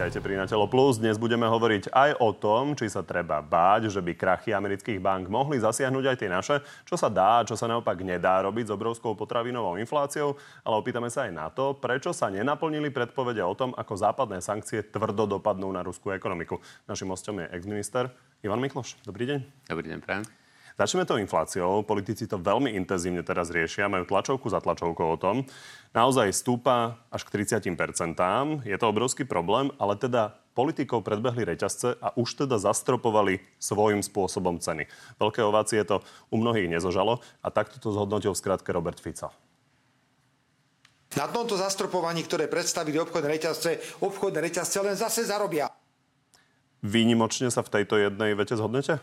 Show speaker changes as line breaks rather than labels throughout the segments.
Vítajte pri Natelo Plus. Dnes budeme hovoriť aj o tom, či sa treba báť, že by krachy amerických bank mohli zasiahnuť aj tie naše, čo sa dá, čo sa naopak nedá robiť s obrovskou potravinovou infláciou, ale opýtame sa aj na to, prečo sa nenaplnili predpovede o tom, ako západné sankcie tvrdo dopadnú na ruskú ekonomiku. Našim hostom je exminister Ivan Mikloš. Dobrý deň.
Dobrý deň, prajem.
Začneme tou infláciou. Politici to veľmi intenzívne teraz riešia. Majú tlačovku za tlačovkou o tom. Naozaj stúpa až k 30%. Je to obrovský problém, ale teda politikov predbehli reťazce a už teda zastropovali svojím spôsobom ceny. Veľké ovácie to u mnohých nezožalo a takto to zhodnotil v skratke Robert Fico.
Na tomto zastropovaní, ktoré predstavili obchodné reťazce, obchodné reťazce len zase zarobia.
Výnimočne sa v tejto jednej vete zhodnete?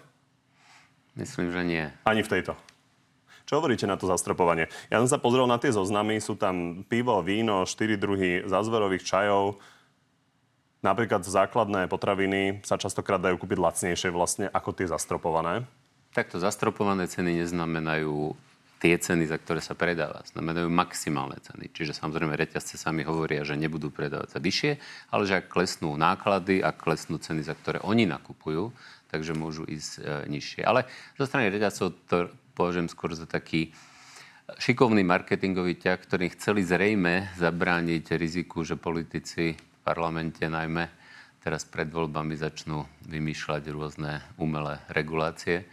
Myslím, že nie.
Ani v tejto. Čo hovoríte na to zastropovanie? Ja som sa pozrel na tie zoznamy, sú tam pivo, víno, štyri druhy zázvorových čajov. Napríklad základné potraviny sa častokrát dajú kúpiť lacnejšie vlastne ako tie zastropované.
Takto zastropované ceny neznamenajú tie ceny, za ktoré sa predáva. Znamenajú maximálne ceny. Čiže samozrejme reťazce sami hovoria, že nebudú predávať za vyššie, ale že ak klesnú náklady a klesnú ceny, za ktoré oni nakupujú, takže môžu ísť e, nižšie. Ale zo strany reťazcov to považujem skôr za taký šikovný marketingový ťah, ktorý chceli zrejme zabrániť riziku, že politici v parlamente najmä teraz pred voľbami začnú vymýšľať rôzne umelé regulácie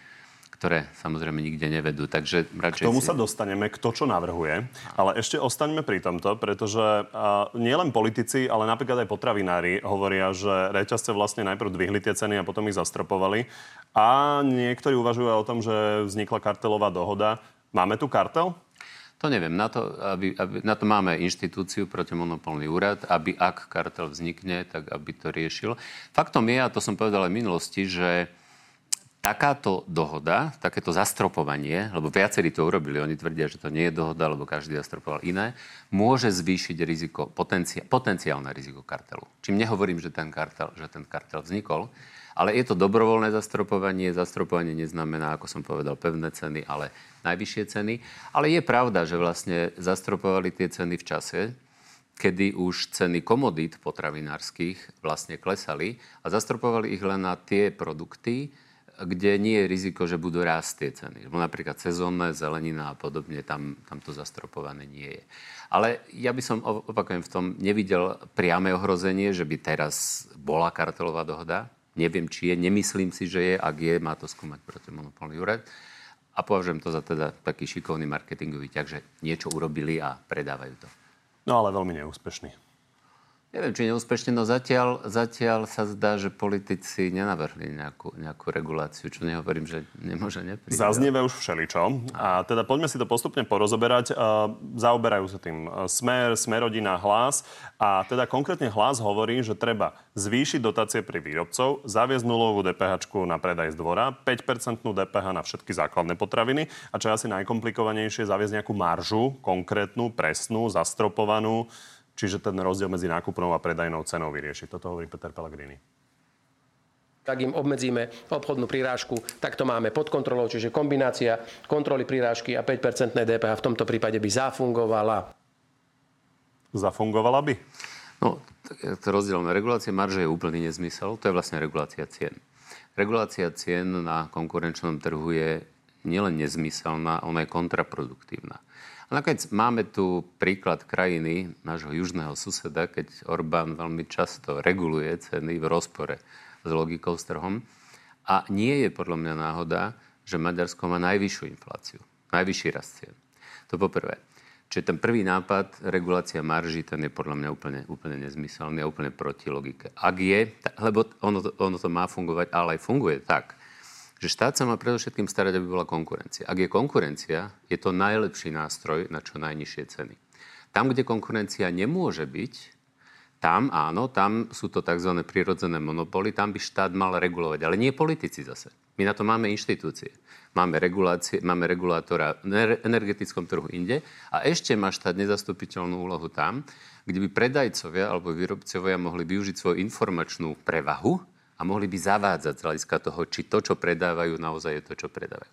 ktoré samozrejme nikde nevedú. Takže
radšej K tomu si... sa dostaneme, kto čo navrhuje. Ale ešte ostaňme pri tomto, pretože uh, nielen politici, ale napríklad aj potravinári hovoria, že reťazce vlastne najprv dvihli tie ceny a potom ich zastropovali. A niektorí uvažujú o tom, že vznikla kartelová dohoda. Máme tu kartel?
To neviem. Na to, aby, aby, na to máme inštitúciu, protimonopolný úrad, aby ak kartel vznikne, tak aby to riešil. Faktom je, a to som povedal aj v minulosti, že takáto dohoda, takéto zastropovanie, lebo viacerí to urobili, oni tvrdia, že to nie je dohoda, lebo každý zastropoval iné, môže zvýšiť riziko, potencia, potenciálne riziko kartelu. Čím nehovorím, že ten kartel, že ten kartel vznikol, ale je to dobrovoľné zastropovanie. Zastropovanie neznamená, ako som povedal, pevné ceny, ale najvyššie ceny. Ale je pravda, že vlastne zastropovali tie ceny v čase, kedy už ceny komodít potravinárskych vlastne klesali a zastropovali ich len na tie produkty, kde nie je riziko, že budú rásť tie ceny. Napríklad sezónne, zelenina a podobne, tam, tam to zastropované nie je. Ale ja by som, opakujem, v tom nevidel priame ohrozenie, že by teraz bola kartelová dohoda. Neviem, či je, nemyslím si, že je. Ak je, má to skúmať protimonopolný úrad. A považujem to za teda taký šikovný marketingový ťah, že niečo urobili a predávajú to.
No ale veľmi neúspešný.
Neviem, či neúspešne, no zatiaľ, zatiaľ sa zdá, že politici nenavrhli nejakú, nejakú reguláciu, čo nehovorím, že nemôže neprísť.
Zaznieva už všeličo. A teda poďme si to postupne porozoberať. Zaoberajú sa tým Smer, Smerodina, Hlas. A teda konkrétne Hlas hovorí, že treba zvýšiť dotácie pri výrobcov, zaviesť nulovú DPH na predaj z dvora, 5% DPH na všetky základné potraviny a čo je asi najkomplikovanejšie, zaviesť nejakú maržu, konkrétnu, presnú, zastropovanú, Čiže ten rozdiel medzi nákupnou a predajnou cenou vyriešiť. Toto hovorí Peter Pellegrini.
Ak im obmedzíme obchodnú prirážku, tak to máme pod kontrolou, čiže kombinácia kontroly prirážky a 5% DPH v tomto prípade by zafungovala.
Zafungovala by?
No, to rozdielne regulácie marže je úplný nezmysel. To je vlastne regulácia cien. Regulácia cien na konkurenčnom trhu je nielen nezmyselná, ona je kontraproduktívna. A nakoniec máme tu príklad krajiny nášho južného suseda, keď Orbán veľmi často reguluje ceny v rozpore s logikou s trhom. A nie je podľa mňa náhoda, že Maďarsko má najvyššiu infláciu, najvyšší rast cien. To poprvé. Čiže ten prvý nápad, regulácia marží, ten je podľa mňa úplne, úplne nezmyselný a úplne proti logike. Ak je, lebo ono to, ono to má fungovať, ale aj funguje tak, že štát sa má predovšetkým starať, aby bola konkurencia. Ak je konkurencia, je to najlepší nástroj na čo najnižšie ceny. Tam, kde konkurencia nemôže byť, tam áno, tam sú to tzv. prirodzené monopoly, tam by štát mal regulovať, ale nie politici zase. My na to máme inštitúcie. Máme, regulácie, máme regulátora v energetickom trhu inde a ešte má štát nezastupiteľnú úlohu tam, kde by predajcovia alebo výrobcovia mohli využiť svoju informačnú prevahu a mohli by zavádzať z hľadiska toho, či to, čo predávajú, naozaj je to, čo predávajú.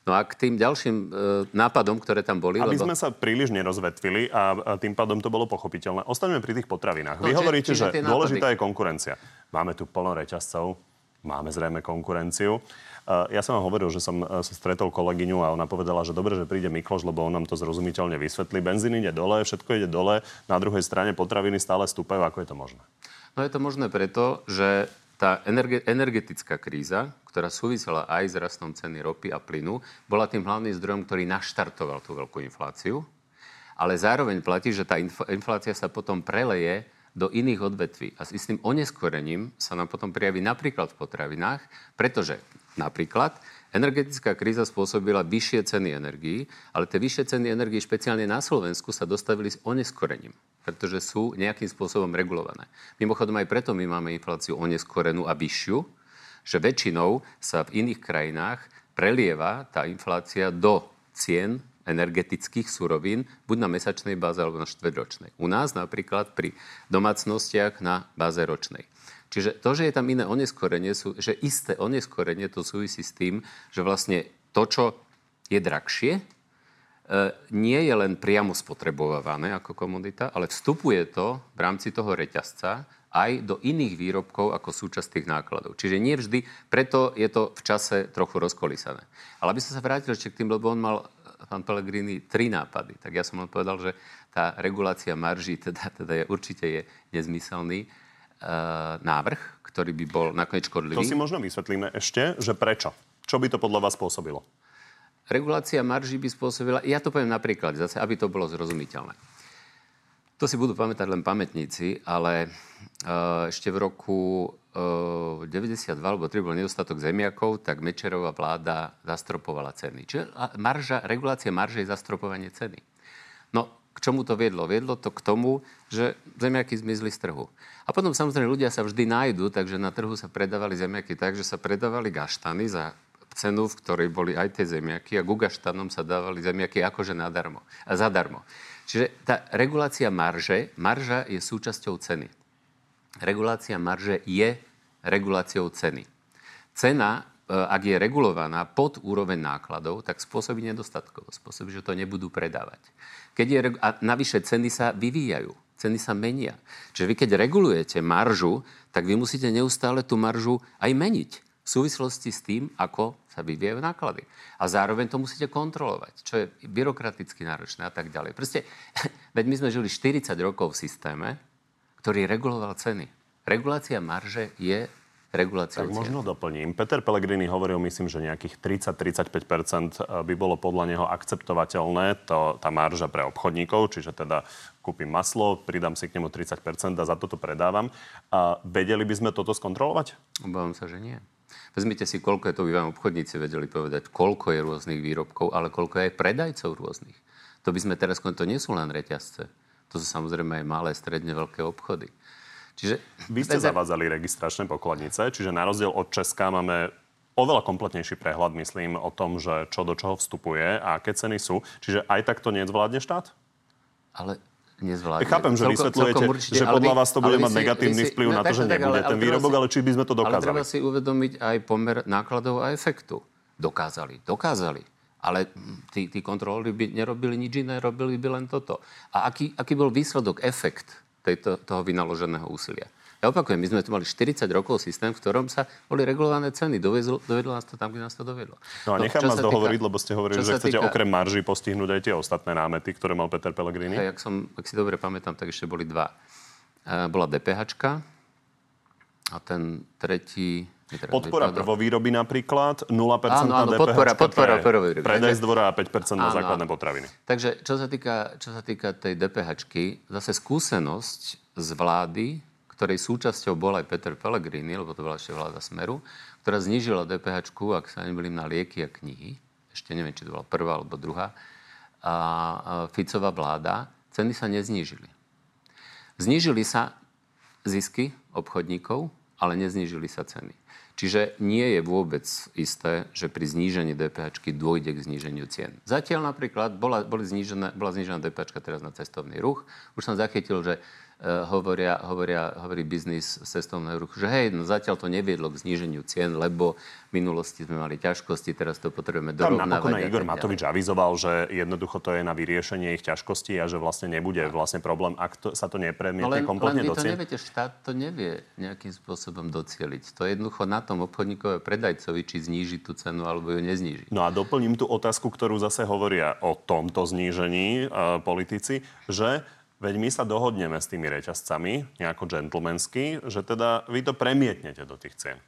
No a k tým ďalším e, nápadom, ktoré tam boli...
Aby
lebo...
sme sa príliš nerozvetvili a, a tým pádom to bolo pochopiteľné. Ostaňme pri tých potravinách.
No,
Vy
či-
hovoríte,
čiže
že
nápady.
dôležitá je konkurencia. Máme tu plno reťazcov, máme zrejme konkurenciu. Uh, Ja som vám hovoril, že som uh, sa stretol kolegyňu a ona povedala, že dobre, že príde Mikloš, lebo on nám to zrozumiteľne vysvetlí. Benzín ide dole, všetko ide dole, na druhej strane potraviny stále stúpajú. Ako je to možné?
No je to možné preto, že tá energe- energetická kríza, ktorá súvisela aj s rastom ceny ropy a plynu, bola tým hlavným zdrojom, ktorý naštartoval tú veľkú infláciu. Ale zároveň platí, že tá inf- inflácia sa potom preleje do iných odvetví. A s istým oneskorením sa nám potom prijaví napríklad v potravinách, pretože napríklad energetická kríza spôsobila vyššie ceny energií, ale tie vyššie ceny energií špeciálne na Slovensku sa dostavili s oneskorením, pretože sú nejakým spôsobom regulované. Mimochodom aj preto my máme infláciu oneskorenú a vyššiu, že väčšinou sa v iných krajinách prelieva tá inflácia do cien energetických surovín, buď na mesačnej báze alebo na štvedročnej. U nás napríklad pri domácnostiach na báze ročnej. Čiže to, že je tam iné oneskorenie, sú, že isté oneskorenie to súvisí s tým, že vlastne to, čo je drahšie, nie je len priamo spotrebovávané ako komodita, ale vstupuje to v rámci toho reťazca aj do iných výrobkov ako súčasť tých nákladov. Čiže nie vždy, preto je to v čase trochu rozkolísané. Ale aby som sa vrátil ešte k tým, lebo on mal pán Pellegrini tri nápady, tak ja som len povedal, že tá regulácia marží teda, teda je, určite je nezmyselný uh, návrh, ktorý by bol nakoniec škodlivý.
To si možno vysvetlíme ešte, že prečo? Čo by to podľa vás spôsobilo?
Regulácia marží by spôsobila, ja to poviem napríklad, zase, aby to bolo zrozumiteľné. To si budú pamätať len pamätníci, ale uh, ešte v roku uh, 92 alebo 3 bol nedostatok zemiakov, tak Mečerová vláda zastropovala ceny. Čiže marža, regulácia marže je zastropovanie ceny. No, k čomu to viedlo? Viedlo to k tomu, že zemiaky zmizli z trhu. A potom samozrejme ľudia sa vždy nájdu, takže na trhu sa predávali zemiaky tak, že sa predávali gaštany za cenu, v ktorej boli aj tie zemiaky a ku gaštanom sa dávali zemiaky akože nadarmo, a zadarmo. Čiže tá regulácia marže, marža je súčasťou ceny. Regulácia marže je reguláciou ceny. Cena, e, ak je regulovaná pod úroveň nákladov, tak spôsobí nedostatkov. Spôsobí, že to nebudú predávať. Keď je, a navyše ceny sa vyvíjajú. Ceny sa menia. Čiže vy keď regulujete maržu, tak vy musíte neustále tú maržu aj meniť súvislosti s tým, ako sa vyvíjajú náklady. A zároveň to musíte kontrolovať, čo je byrokraticky náročné a tak ďalej. Proste, veď my sme žili 40 rokov v systéme, ktorý reguloval ceny. Regulácia marže je reguláciou
Tak možno doplním. Peter Pellegrini hovoril, myslím, že nejakých 30-35% by bolo podľa neho akceptovateľné to, tá marža pre obchodníkov, čiže teda kúpim maslo, pridám si k nemu 30% a za toto predávam. A vedeli by sme toto skontrolovať?
Obávam sa, že nie. Vezmite si, koľko je to, by vám obchodníci vedeli povedať, koľko je rôznych výrobkov, ale koľko je aj predajcov rôznych. To by sme teraz, to nie sú len reťazce. To sú samozrejme aj malé, stredne veľké obchody. Čiže...
Vy ste zavádzali registračné pokladnice, čiže na rozdiel od Česka máme oveľa kompletnejší prehľad, myslím, o tom, že čo do čoho vstupuje a aké ceny sú. Čiže aj tak to nezvládne štát?
Ale nezvládne.
Chápem, že
Celkom-
vysvetľujete,
celkom určite,
že
ale
podľa vás to bude
ale
mať
si-
negatívny
si-
vplyv
no
na to, že
tak,
nebude
ale-
ten
ale
výrobok,
si-
ale či by sme to
Ale
dokázali?
treba si uvedomiť aj pomer nákladov a efektu. Dokázali, dokázali. Ale tí, tí kontrolóri by nerobili nič iné, robili by len toto. A aký, aký bol výsledok, efekt tejto, toho vynaloženého úsilia? Ja opakujem, my sme tu mali 40 rokov systém, v ktorom sa boli regulované ceny. Dovedlo, dovedlo nás to tam, kde nás to dovedlo.
No a nechám
čo
vás dohovoriť,
týka-
lebo ste hovorili, že chcete
týka-
okrem marží postihnúť aj tie ostatné námety, ktoré mal Peter Pellegrini.
Hej, ak, som, ak si dobre pamätám, tak ešte boli dva. E, bola DPH a ten tretí...
Podpora prvovýroby napríklad, 0%
Áno, áno,
na DPH
podpora- podpora
pre
prvovýroby.
predaj z dvora a 5% na
Áno,
základné
áno.
potraviny.
Takže čo sa týka, čo sa týka tej DPHčky, zase skúsenosť z vlády, ktorej súčasťou bol aj Peter Pellegrini, lebo to bola ešte vláda Smeru, ktorá znížila DPHčku, ak sa nemýlim, na lieky a knihy. Ešte neviem, či to bola prvá alebo druhá. A Ficová vláda, ceny sa neznížili. Znížili sa zisky obchodníkov, ale neznížili sa ceny. Čiže nie je vôbec isté, že pri znížení DPH dôjde k zníženiu cien. Zatiaľ napríklad bola, boli znížené, bola znížená DPH teraz na cestovný ruch. Už som zachytil, že hovoria, hovoria, hovorí biznis z cestovného ruchu, že hej, no zatiaľ to neviedlo k zníženiu cien, lebo v minulosti sme mali ťažkosti, teraz to potrebujeme dorovnávať. Tam
napokon Igor Matovič avizoval, že jednoducho to je na vyriešenie ich ťažkostí a že vlastne nebude vlastne problém, ak to, sa to nepremietne kompletne
do
cien.
to neviete, štát to nevie nejakým spôsobom docieliť. To je jednoducho na tom obchodníkové predajcovi, či zníži tú cenu alebo ju nezníži.
No a doplním tú otázku, ktorú zase hovoria o tomto znížení uh, politici, že Veď my sa dohodneme s tými reťazcami, nejako džentlmensky, že teda vy to premietnete do tých cien.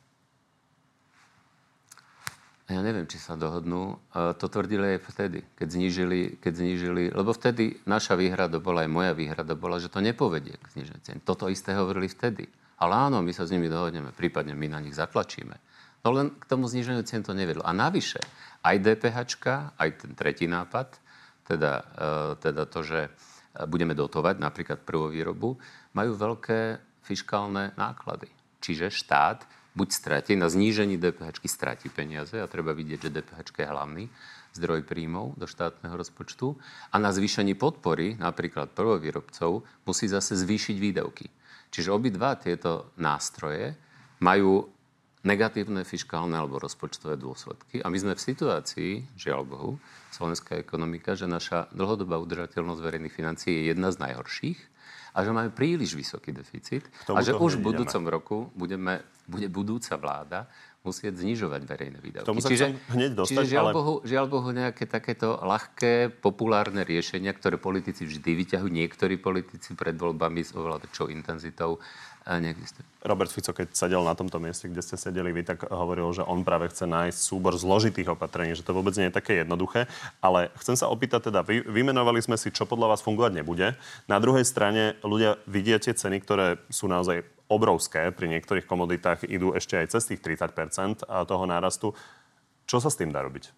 Ja neviem, či sa dohodnú. To tvrdili aj vtedy, keď znížili, keď znížili, lebo vtedy naša výhrada bola, aj moja výhrada bola, že to nepovedie k zniženiu cien. Toto isté hovorili vtedy. Ale áno, my sa s nimi dohodneme, prípadne my na nich zatlačíme. No len k tomu zniženiu cien to nevedlo. A navyše, aj DPH, aj ten tretí nápad, teda, e, teda to, že budeme dotovať napríklad prvovýrobu, majú veľké fiskálne náklady. Čiže štát buď stratí, na znížení DPH stratí peniaze a treba vidieť, že DPH je hlavný zdroj príjmov do štátneho rozpočtu a na zvýšení podpory napríklad prvovýrobcov musí zase zvýšiť výdavky. Čiže obidva tieto nástroje majú negatívne fiskálne alebo rozpočtové dôsledky. A my sme v situácii, žiaľ Bohu, slovenská ekonomika, že naša dlhodobá udržateľnosť verejných financií je jedna z najhorších a že máme príliš vysoký deficit a že už v budúcom roku budeme, bude budúca vláda musieť znižovať verejné výdavky.
Tomu čiže, hneď dostať,
čiže žiaľ, ale... Bohu, žiaľ Bohu nejaké takéto ľahké, populárne riešenia, ktoré politici vždy vyťahujú, niektorí politici pred voľbami s oveľa väčšou intenzitou, neexistuje.
Robert Fico, keď sedel na tomto mieste, kde ste sedeli vy, tak hovoril, že on práve chce nájsť súbor zložitých opatrení, že to vôbec nie je také jednoduché. Ale chcem sa opýtať, teda vy, vymenovali sme si, čo podľa vás fungovať nebude. Na druhej strane ľudia vidia tie ceny, ktoré sú naozaj obrovské. Pri niektorých komoditách idú ešte aj cez tých 30 toho nárastu. Čo sa s tým dá robiť?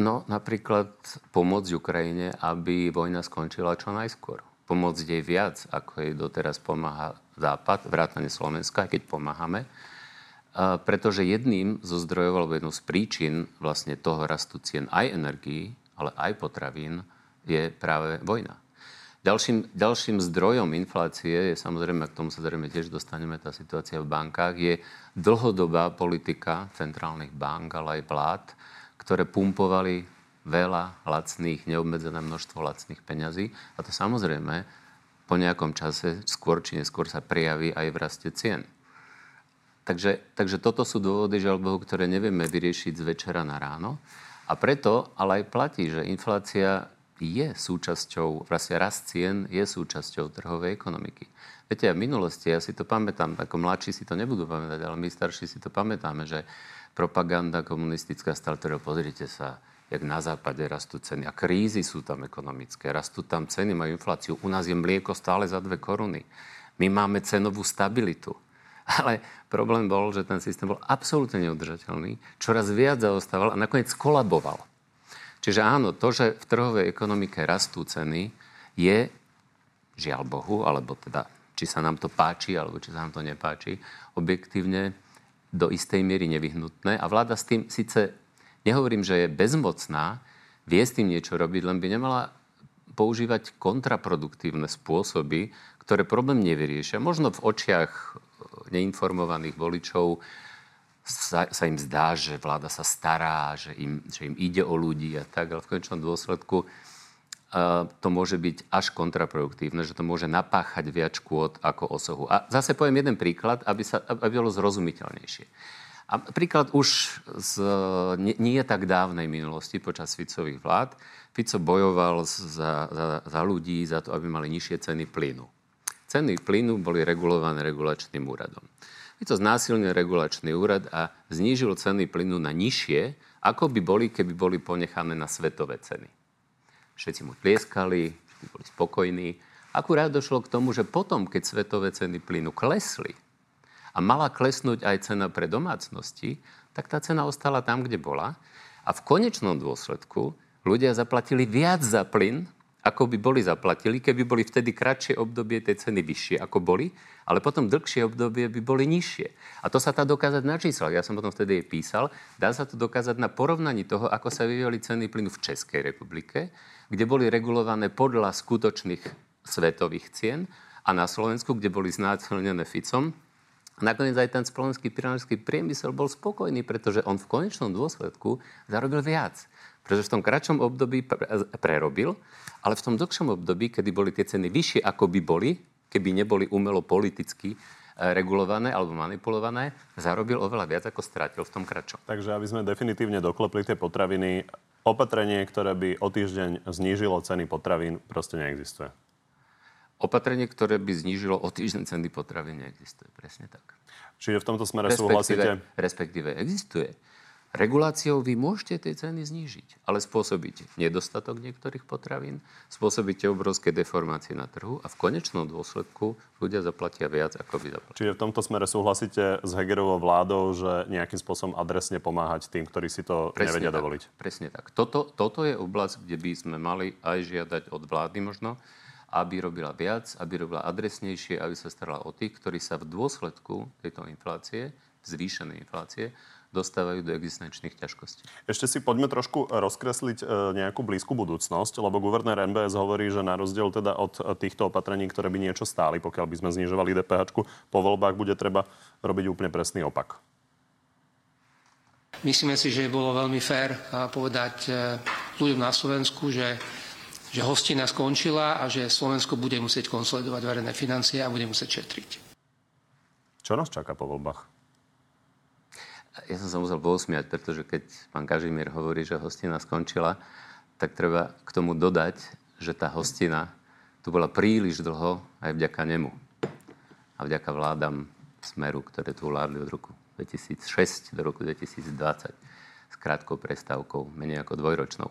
No, napríklad pomôcť Ukrajine, aby vojna skončila čo najskôr pomôcť jej viac, ako jej doteraz pomáha Západ, vrátane Slovenska, aj keď pomáhame. A pretože jedným zo zdrojov, alebo jednou z príčin vlastne toho rastu cien aj energií, ale aj potravín, je práve vojna. Ďalším, ďalším zdrojom inflácie je samozrejme, k tomu sa zrejme tiež dostaneme, tá situácia v bankách, je dlhodobá politika centrálnych bank, ale aj vlád, ktoré pumpovali veľa lacných, neobmedzené množstvo lacných peňazí. A to samozrejme po nejakom čase, skôr či neskôr sa prejaví aj v raste cien. Takže, takže toto sú dôvody, žiaľ Bohu, ktoré nevieme vyriešiť z večera na ráno. A preto ale aj platí, že inflácia je súčasťou, vlastne rast cien je súčasťou trhovej ekonomiky. Viete, v minulosti, ja si to pamätám, ako mladší si to nebudú pamätať, ale my starší si to pamätáme, že propaganda komunistická stále, pozrite sa, jak na západe rastú ceny. A krízy sú tam ekonomické, rastú tam ceny, majú infláciu. U nás je mlieko stále za dve koruny. My máme cenovú stabilitu. Ale problém bol, že ten systém bol absolútne neudržateľný, čoraz viac zaostával a nakoniec kolaboval. Čiže áno, to, že v trhovej ekonomike rastú ceny, je, žiaľ Bohu, alebo teda, či sa nám to páči, alebo či sa nám to nepáči, objektívne do istej miery nevyhnutné. A vláda s tým síce nehovorím, že je bezmocná, vie s tým niečo robiť, len by nemala používať kontraproduktívne spôsoby, ktoré problém nevyriešia. Možno v očiach e, neinformovaných voličov sa, sa im zdá, že vláda sa stará, že im, že im ide o ľudí a tak, ale v konečnom dôsledku uh, to môže byť až kontraproduktívne, že to môže napáchať viac škôd ako osohu. A zase poviem jeden príklad, aby, sa, aby bolo zrozumiteľnejšie. A príklad už z nie, nie tak dávnej minulosti počas Ficových vlád. Fico bojoval za, za, za ľudí, za to, aby mali nižšie ceny plynu. Ceny plynu boli regulované regulačným úradom. Fico znásilnil regulačný úrad a znížil ceny plynu na nižšie, ako by boli, keby boli ponechané na svetové ceny. Všetci mu tlieskali, všetci boli spokojní. Akurát došlo k tomu, že potom, keď svetové ceny plynu klesli, a mala klesnúť aj cena pre domácnosti, tak tá cena ostala tam, kde bola. A v konečnom dôsledku ľudia zaplatili viac za plyn, ako by boli zaplatili, keby boli vtedy kratšie obdobie tej ceny vyššie, ako boli, ale potom dlhšie obdobie by boli nižšie. A to sa dá dokázať na číslach. Ja som potom vtedy jej písal. Dá sa to dokázať na porovnaní toho, ako sa vyvíjali ceny plynu v Českej republike, kde boli regulované podľa skutočných svetových cien a na Slovensku, kde boli znásilnené Ficom, nakoniec aj ten slovenský piránsky priemysel bol spokojný, pretože on v konečnom dôsledku zarobil viac. Pretože v tom kratšom období prerobil, ale v tom dlhšom období, kedy boli tie ceny vyššie, ako by boli, keby neboli umelo politicky e, regulované alebo manipulované, zarobil oveľa viac, ako strátil v tom kratšom.
Takže aby sme definitívne doklepli tie potraviny, opatrenie, ktoré by o týždeň znížilo ceny potravín, proste neexistuje.
Opatrenie, ktoré by znížilo o týždeň ceny potravín, neexistuje. Presne tak.
Čiže v tomto smere
respektíve,
súhlasíte?
Respektíve existuje. Reguláciou vy môžete tie ceny znížiť, ale spôsobíte nedostatok niektorých potravín, spôsobíte obrovské deformácie na trhu a v konečnom dôsledku ľudia zaplatia viac, ako by zaplatili.
Čiže v tomto smere súhlasíte s Hegerovou vládou, že nejakým spôsobom adresne pomáhať tým, ktorí si to presne nevedia
tak,
dovoliť?
Presne tak. Toto, toto je oblasť, kde by sme mali aj žiadať od vlády možno, aby robila viac, aby robila adresnejšie, aby sa starala o tých, ktorí sa v dôsledku tejto inflácie, zvýšenej inflácie, dostávajú do existenčných ťažkostí.
Ešte si poďme trošku rozkresliť e, nejakú blízku budúcnosť, lebo guvernér MBS hovorí, že na rozdiel teda od týchto opatrení, ktoré by niečo stáli, pokiaľ by sme znižovali DPH, po voľbách bude treba robiť úplne presný opak.
Myslíme si, že bolo veľmi fér povedať e, ľuďom na Slovensku, že, že hostina skončila a že Slovensko bude musieť konsolidovať verejné financie a bude musieť šetriť.
Čo nás čaká po voľbách?
Ja som sa musel pousmiať, pretože keď pán Kažimír hovorí, že hostina skončila, tak treba k tomu dodať, že tá hostina tu bola príliš dlho aj vďaka nemu. A vďaka vládam Smeru, ktoré tu vládli od roku 2006 do roku 2020 s krátkou prestávkou, menej ako dvojročnou.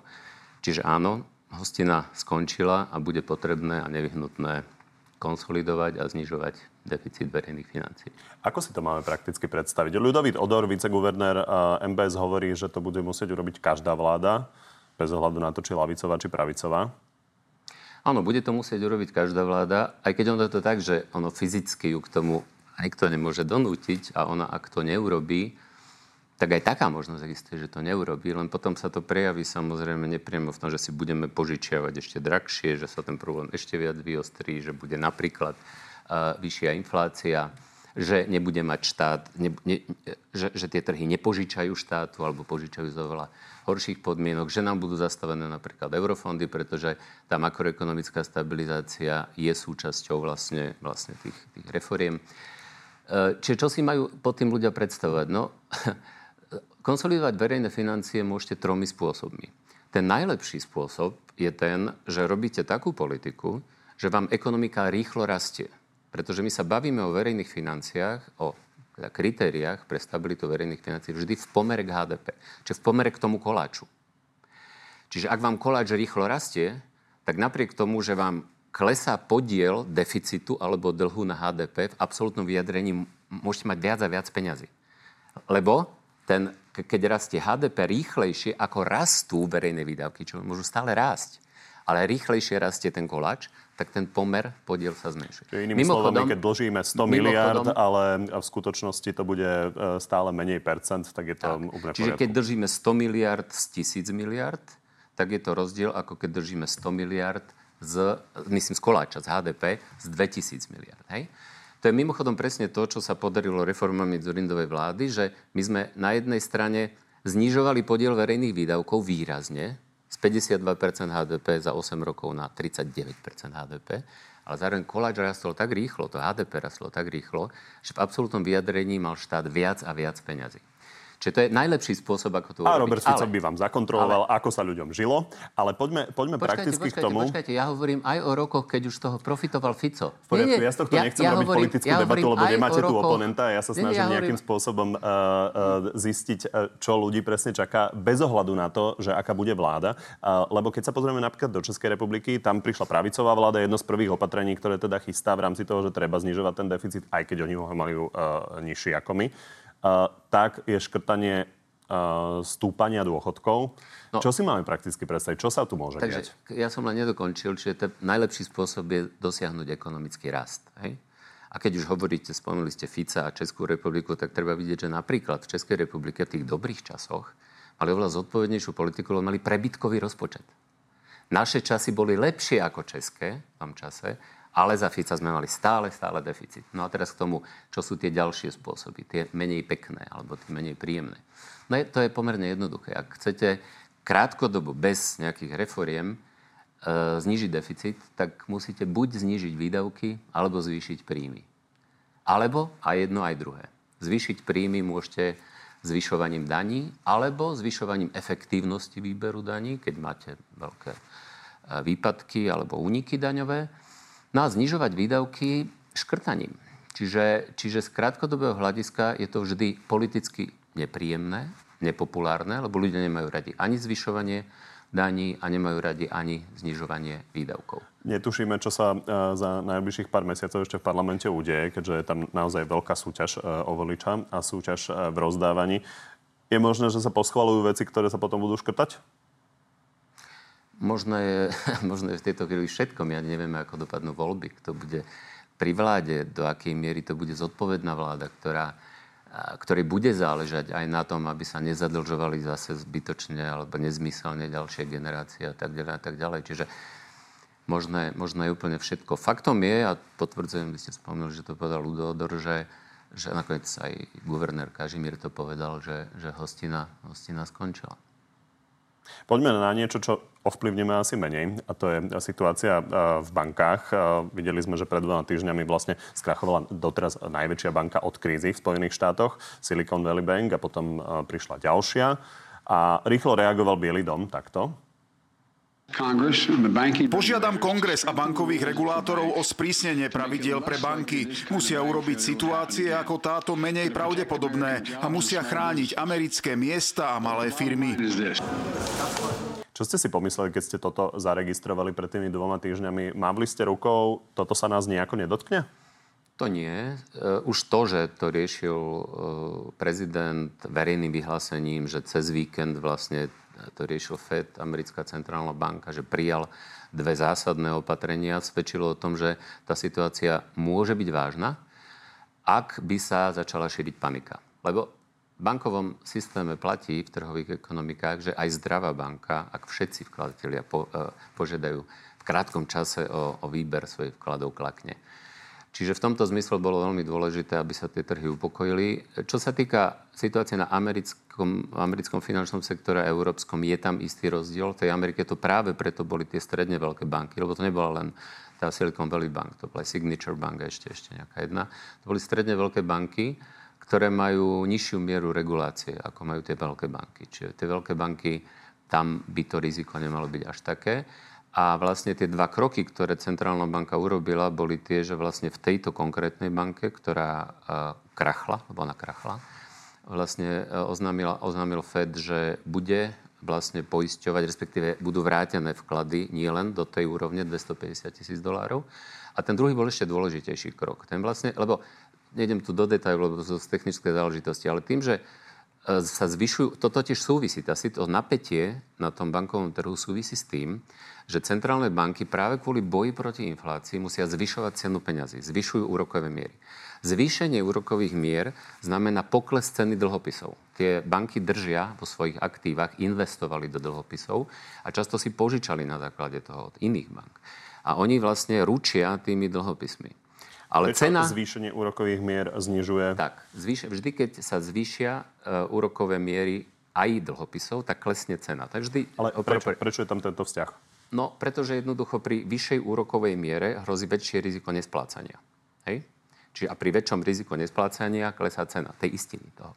Čiže áno, hostina skončila a bude potrebné a nevyhnutné konsolidovať a znižovať deficit verejných financií.
Ako si to máme prakticky predstaviť? Ľudovít Odor, viceguvernér MBS, hovorí, že to bude musieť urobiť každá vláda, bez ohľadu na to, či lavicová, či pravicová.
Áno, bude to musieť urobiť každá vláda, aj keď ono to tak, že ono fyzicky ju k tomu nikto nemôže donútiť a ona, ak to neurobí, tak aj taká možnosť existuje, že to neurobí, len potom sa to prejaví samozrejme nepriamo v tom, že si budeme požičiavať ešte drahšie, že sa ten problém ešte viac vyostrí, že bude napríklad uh, vyššia inflácia, že nebude mať štát, ne, ne, že, že tie trhy nepožičajú štátu alebo požičajú z oveľa horších podmienok, že nám budú zastavené napríklad eurofondy, pretože tá makroekonomická stabilizácia je súčasťou vlastne, vlastne tých, tých reforiem. Uh, čiže čo si majú pod tým ľudia predstavovať? No, Konsolidovať verejné financie môžete tromi spôsobmi. Ten najlepší spôsob je ten, že robíte takú politiku, že vám ekonomika rýchlo rastie. Pretože my sa bavíme o verejných financiách, o teda kritériách pre stabilitu verejných financií vždy v pomere k HDP. Čiže v pomere k tomu koláču. Čiže ak vám koláč rýchlo rastie, tak napriek tomu, že vám klesá podiel deficitu alebo dlhu na HDP, v absolútnom vyjadrení môžete mať viac a viac peňazí. Lebo ten, keď rastie HDP rýchlejšie, ako rastú verejné výdavky, čo môžu stále rásť, ale rýchlejšie rastie ten koláč, tak ten pomer, podiel sa zmenšuje.
Čiže inými mimochodom, slovami, keď dlžíme 100 miliard, ale v skutočnosti to bude e, stále menej percent, tak je to tak. úplne
Čiže keď držíme 100 miliard z 1000 miliard, tak je to rozdiel, ako keď držíme 100 miliard z, myslím, z koláča, z HDP, z 2000 miliard. Hej? To je mimochodom presne to, čo sa podarilo reformami Zurindovej vlády, že my sme na jednej strane znižovali podiel verejných výdavkov výrazne, z 52% HDP za 8 rokov na 39% HDP, ale zároveň koláč rastol tak rýchlo, to HDP rastlo tak rýchlo, že v absolútnom vyjadrení mal štát viac a viac peňazí. Čiže to je najlepší spôsob, ako to
urobiť. A Robert Fico ale, by vám zakontroloval, ale, ako sa ľuďom žilo. Ale poďme, poďme počkajte, prakticky
počkajte,
k tomu.
Počkajte, ja hovorím aj o rokoch, keď už z toho profitoval Fico.
V poriadku, ja z tohto ja, nechcem ja robiť hovorím, politickú ja debatu, lebo nemáte tu oponenta. Ja sa snažím nie, ja nejakým hovorím... spôsobom uh, uh, zistiť, uh, čo ľudí presne čaká, bez ohľadu na to, že aká bude vláda. Uh, lebo keď sa pozrieme napríklad do Českej republiky, tam prišla pravicová vláda, jedno z prvých opatrení, ktoré teda chystá v rámci toho, že treba znižovať ten deficit, aj keď oni ho majú uh, nižší ako my. Tak je škrtanie stúpania dôchodkov. No, Čo si máme prakticky predstaviť? Čo sa tu môže
takže, diať? Ja som len nedokončil, čiže ten najlepší spôsob je dosiahnuť ekonomický rast. Hej? A keď už hovoríte, spomenuli ste Fica a Českú republiku, tak treba vidieť, že napríklad v Českej republike v tých dobrých časoch mali oveľa zodpovednejšiu politiku, lebo mali prebytkový rozpočet. Naše časy boli lepšie ako české v tom čase, ale za Fica sme mali stále, stále deficit. No a teraz k tomu, čo sú tie ďalšie spôsoby, tie menej pekné alebo tie menej príjemné. No to je pomerne jednoduché. Ak chcete krátkodobo bez nejakých reforiem e, znižiť deficit, tak musíte buď znižiť výdavky, alebo zvýšiť príjmy. Alebo aj jedno, aj druhé. Zvýšiť príjmy môžete zvyšovaním daní alebo zvyšovaním efektívnosti výberu daní, keď máte veľké e, výpadky alebo úniky daňové No a znižovať výdavky škrtaním. Čiže, čiže z krátkodobého hľadiska je to vždy politicky nepríjemné, nepopulárne, lebo ľudia nemajú radi ani zvyšovanie daní a nemajú radi ani znižovanie výdavkov.
Netušíme, čo sa e, za najbližších pár mesiacov ešte v parlamente udeje, keďže je tam naozaj veľká súťaž e, o voliča a súťaž e, v rozdávaní. Je možné, že sa poschvalujú veci, ktoré sa potom budú škrtať?
Možno je, možno je v tejto chvíli všetkom. Ja nevieme, ako dopadnú voľby, kto bude pri vláde, do akej miery to bude zodpovedná vláda, ktorá, ktorej bude záležať aj na tom, aby sa nezadlžovali zase zbytočne alebo nezmyselne ďalšie generácie a tak ďalej a tak ďalej. Čiže možné, možné je úplne všetko. Faktom je, a potvrdzujem, vy ste spomenuli, že to povedal Ludodor, že, že nakoniec aj guvernér Kažimír to povedal, že, že hostina, hostina skončila.
Poďme na niečo, čo ovplyvníme asi menej, a to je situácia v bankách. Videli sme, že pred dvoma týždňami vlastne skrachovala doteraz najväčšia banka od krízy v Spojených štátoch, Silicon Valley Bank, a potom prišla ďalšia. A rýchlo reagoval Bielý dom takto.
Požiadam kongres a bankových regulátorov o sprísnenie pravidiel pre banky. Musia urobiť situácie ako táto menej pravdepodobné a musia chrániť americké miesta a malé firmy.
Čo ste si pomysleli, keď ste toto zaregistrovali pred tými dvoma týždňami? Mávli ste rukou, toto sa nás nejako nedotkne?
To nie. E, už to, že to riešil e, prezident verejným vyhlásením, že cez víkend vlastne to riešil Fed, americká centrálna banka, že prijal dve zásadné opatrenia, svedčilo o tom, že tá situácia môže byť vážna, ak by sa začala šíriť panika. Lebo v bankovom systéme platí v trhových ekonomikách, že aj zdravá banka, ak všetci vkladatelia po, e, požiadajú v krátkom čase o, o výber svojich vkladov, klakne. Čiže v tomto zmysle bolo veľmi dôležité, aby sa tie trhy upokojili. Čo sa týka situácie na americkom, americkom finančnom sektore a európskom, je tam istý rozdiel. V tej Amerike to práve preto boli tie stredne veľké banky, lebo to nebola len tá Silicon Valley Bank, to bola Signature Bank a ešte, ešte nejaká jedna. To boli stredne veľké banky, ktoré majú nižšiu mieru regulácie, ako majú tie veľké banky. Čiže tie veľké banky, tam by to riziko nemalo byť až také. A vlastne tie dva kroky, ktoré Centrálna banka urobila, boli tie, že vlastne v tejto konkrétnej banke, ktorá uh, krachla, lebo ona krachla, vlastne uh, oznámila, oznámil Fed, že bude vlastne poisťovať, respektíve budú vrátené vklady nielen do tej úrovne 250 tisíc dolárov. A ten druhý bol ešte dôležitejší krok. Ten vlastne, lebo nejdem tu do detajlov, lebo to sú technické záležitosti, ale tým, že E, sa zvyšujú, to totiž súvisí, tá, to napätie na tom bankovom trhu súvisí s tým, že centrálne banky práve kvôli boji proti inflácii musia zvyšovať cenu peňazí, zvyšujú úrokové miery. Zvýšenie úrokových mier znamená pokles ceny dlhopisov. Tie banky držia vo svojich aktívach, investovali do dlhopisov a často si požičali na základe toho od iných bank. A oni vlastne ručia tými dlhopismi.
Ale Prečo cena... zvýšenie úrokových mier znižuje?
Tak, zvýš... vždy, keď sa zvýšia uh, úrokové miery aj dlhopisov, tak klesne cena. Tak vždy...
Ale prečo, prečo je tam tento vzťah?
No, pretože jednoducho pri vyššej úrokovej miere hrozí väčšie riziko nesplácania. Hej? Čiže a pri väčšom riziku nesplácania klesá cena tej istiny toho.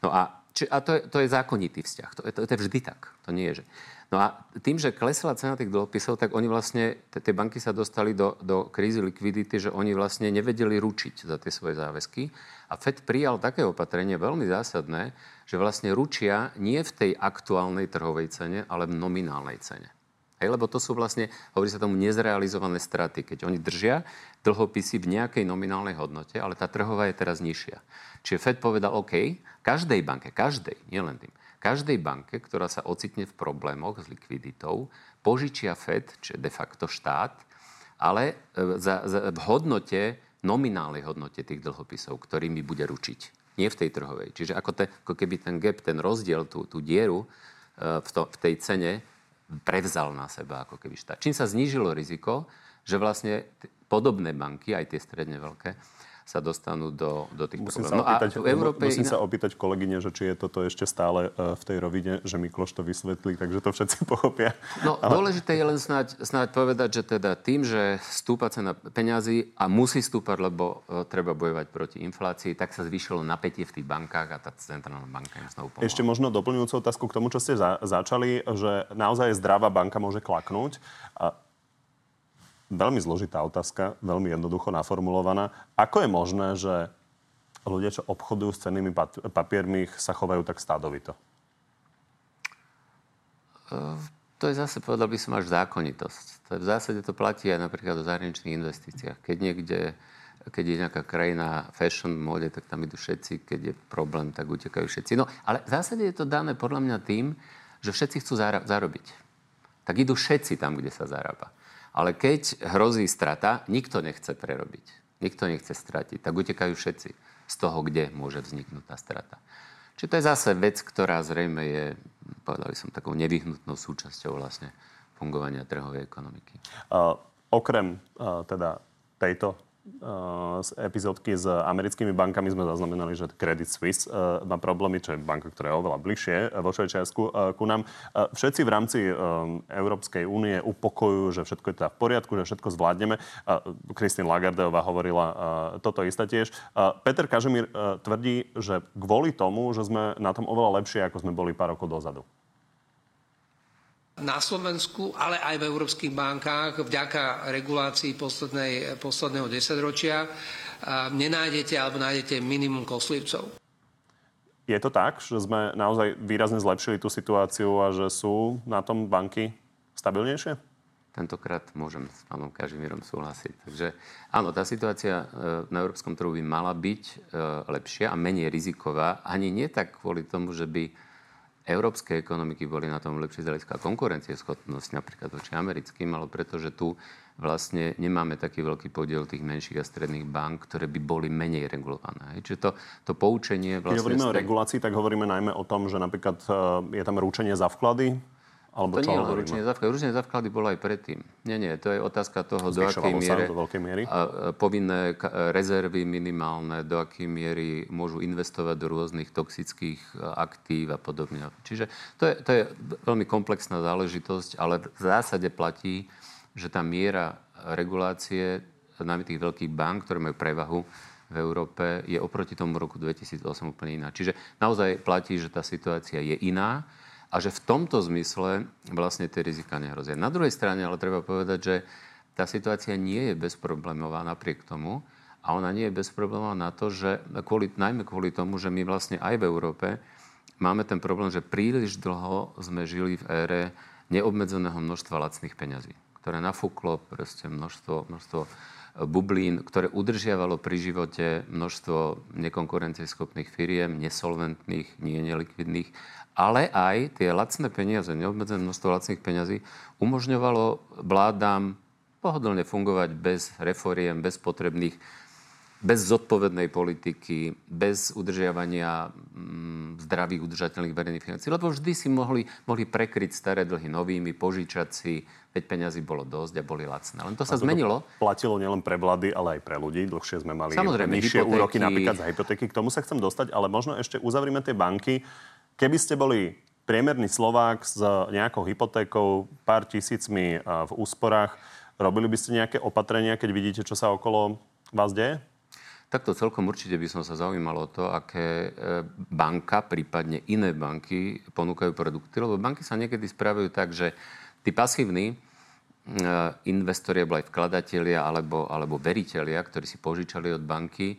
No a, či, a to, je, to je zákonitý vzťah. To je, to, to je vždy tak. To nie je, že... No a tým, že klesla cena tých dlhopisov, tak oni vlastne, tie banky sa dostali do, do krízy likvidity, že oni vlastne nevedeli ručiť za tie svoje záväzky. A Fed prijal také opatrenie veľmi zásadné, že vlastne ručia nie v tej aktuálnej trhovej cene, ale v nominálnej cene. Hej, lebo to sú vlastne, hovorí sa tomu, nezrealizované straty. Keď oni držia dlhopisy v nejakej nominálnej hodnote, ale tá trhová je teraz nižšia. Čiže Fed povedal, OK, každej banke, každej, nielen tým, každej banke, ktorá sa ocitne v problémoch s likviditou, požičia Fed, čo je de facto štát, ale e, za, za, v hodnote, nominálnej hodnote tých dlhopisov, ktorými bude ručiť. Nie v tej trhovej. Čiže ako, te, ako keby ten gap, ten rozdiel, tú, tú dieru e, v, to, v tej cene prevzal na seba ako keby štát. Čím sa znížilo riziko, že vlastne podobné banky, aj tie stredne veľké, sa dostanú do, do tých
musím
problémov.
Sa opýtať,
no a v Európe
musím
iná...
sa opýtať kolegyne, že či je toto ešte stále uh, v tej rovine, že Mikloš to vysvetlí, takže to všetci pochopia.
No, Ale... dôležité je len snáď, snáď povedať, že teda tým, že stúpa cena peňazí a musí stúpať, lebo uh, treba bojovať proti inflácii, tak sa zvýšilo napätie v tých bankách a tá centrálna banka im znovu pomohla.
Ešte možno doplňujúcu otázku k tomu, čo ste za, začali, že naozaj zdravá banka môže klaknúť. A veľmi zložitá otázka, veľmi jednoducho naformulovaná. Ako je možné, že ľudia, čo obchodujú s cennými papiermi, sa chovajú tak stádovito?
To je zase, povedal by som, až zákonitosť. To je, v zásade to platí aj napríklad o zahraničných investíciách. Keď niekde, keď je nejaká krajina fashion móde, tak tam idú všetci. Keď je problém, tak utekajú všetci. No, ale v zásade je to dané podľa mňa tým, že všetci chcú zarobiť. Tak idú všetci tam, kde sa zarába. Ale keď hrozí strata, nikto nechce prerobiť. Nikto nechce stratiť. Tak utekajú všetci z toho, kde môže vzniknúť tá strata. Čiže to je zase vec, ktorá zrejme je, povedal by som, takou nevyhnutnou súčasťou vlastne fungovania trhovej ekonomiky.
Uh, okrem uh, teda tejto z epizódky s americkými bankami sme zaznamenali, že Credit Suisse má problémy, čo je banka, ktorá je oveľa bližšie vo Švajčiarsku ku nám. Všetci v rámci Európskej únie upokojujú, že všetko je teda v poriadku, že všetko zvládneme. Kristín Lagardeová hovorila toto isté tiež. Peter Kažemír tvrdí, že kvôli tomu, že sme na tom oveľa lepšie, ako sme boli pár rokov dozadu
na Slovensku, ale aj v európskych bankách vďaka regulácii poslednej, posledného desaťročia nenájdete alebo nájdete minimum koslivcov.
Je to tak, že sme naozaj výrazne zlepšili tú situáciu a že sú na tom banky stabilnejšie?
Tentokrát môžem s pánom Kažimírom súhlasiť. Takže áno, tá situácia e, na európskom trhu by mala byť e, lepšia a menej riziková. Ani nie tak kvôli tomu, že by európske ekonomiky boli na tom lepšie z hľadiska konkurencieschopnosť napríklad voči americkým, ale pretože tu vlastne nemáme taký veľký podiel tých menších a stredných bank, ktoré by boli menej regulované. Čiže to, to poučenie vlastne...
Keď hovoríme o regulácii, tak hovoríme najmä o tom, že napríklad e, je tam ručenie za vklady,
alebo to čo nie je ručenie za vklady. Ručenie za vklady bolo aj predtým. Nie, nie, to je otázka toho, do akej miere...
do veľkej miery?
A, povinné rezervy minimálne, do akej miery môžu investovať do rôznych toxických aktív a podobne. Čiže to je, to je veľmi komplexná záležitosť, ale v zásade platí, že tá miera regulácie najmä tých veľkých bank, ktoré majú prevahu v Európe, je oproti tomu roku 2008 úplne iná. Čiže naozaj platí, že tá situácia je iná a že v tomto zmysle vlastne tie rizika nehrozia. Na druhej strane ale treba povedať, že tá situácia nie je bezproblémová napriek tomu a ona nie je bezproblémová na to, že kvôli, najmä kvôli tomu, že my vlastne aj v Európe máme ten problém, že príliš dlho sme žili v ére neobmedzeného množstva lacných peňazí, ktoré nafúklo proste množstvo, množstvo bublín, ktoré udržiavalo pri živote množstvo nekonkurencieschopných firiem, nesolventných, nie nelikvidných ale aj tie lacné peniaze, neobmedzené množstvo lacných peniazí, umožňovalo vládám pohodlne fungovať bez reforiem, bez potrebných, bez zodpovednej politiky, bez udržiavania mm, zdravých, udržateľných verejných financí. Lebo vždy si mohli, mohli prekryť staré dlhy novými, požičať si, veď peniazy bolo dosť a boli lacné. Len to sa zmenilo.
Platilo nielen pre vlády, ale aj pre ľudí. Dlhšie sme mali Samozrejme, nižšie hypotéky. úroky napríklad za hypotéky. K tomu sa chcem dostať, ale možno ešte uzavrime tie banky. Keby ste boli priemerný Slovák s nejakou hypotékou, pár tisícmi v úsporách, robili by ste nejaké opatrenia, keď vidíte, čo sa okolo vás deje?
Takto celkom určite by som sa zaujímal o to, aké e, banka, prípadne iné banky ponúkajú produkty, lebo banky sa niekedy spravujú tak, že tí pasívni e, investori, alebo aj vkladatelia, alebo, alebo veriteľia, ktorí si požičali od banky,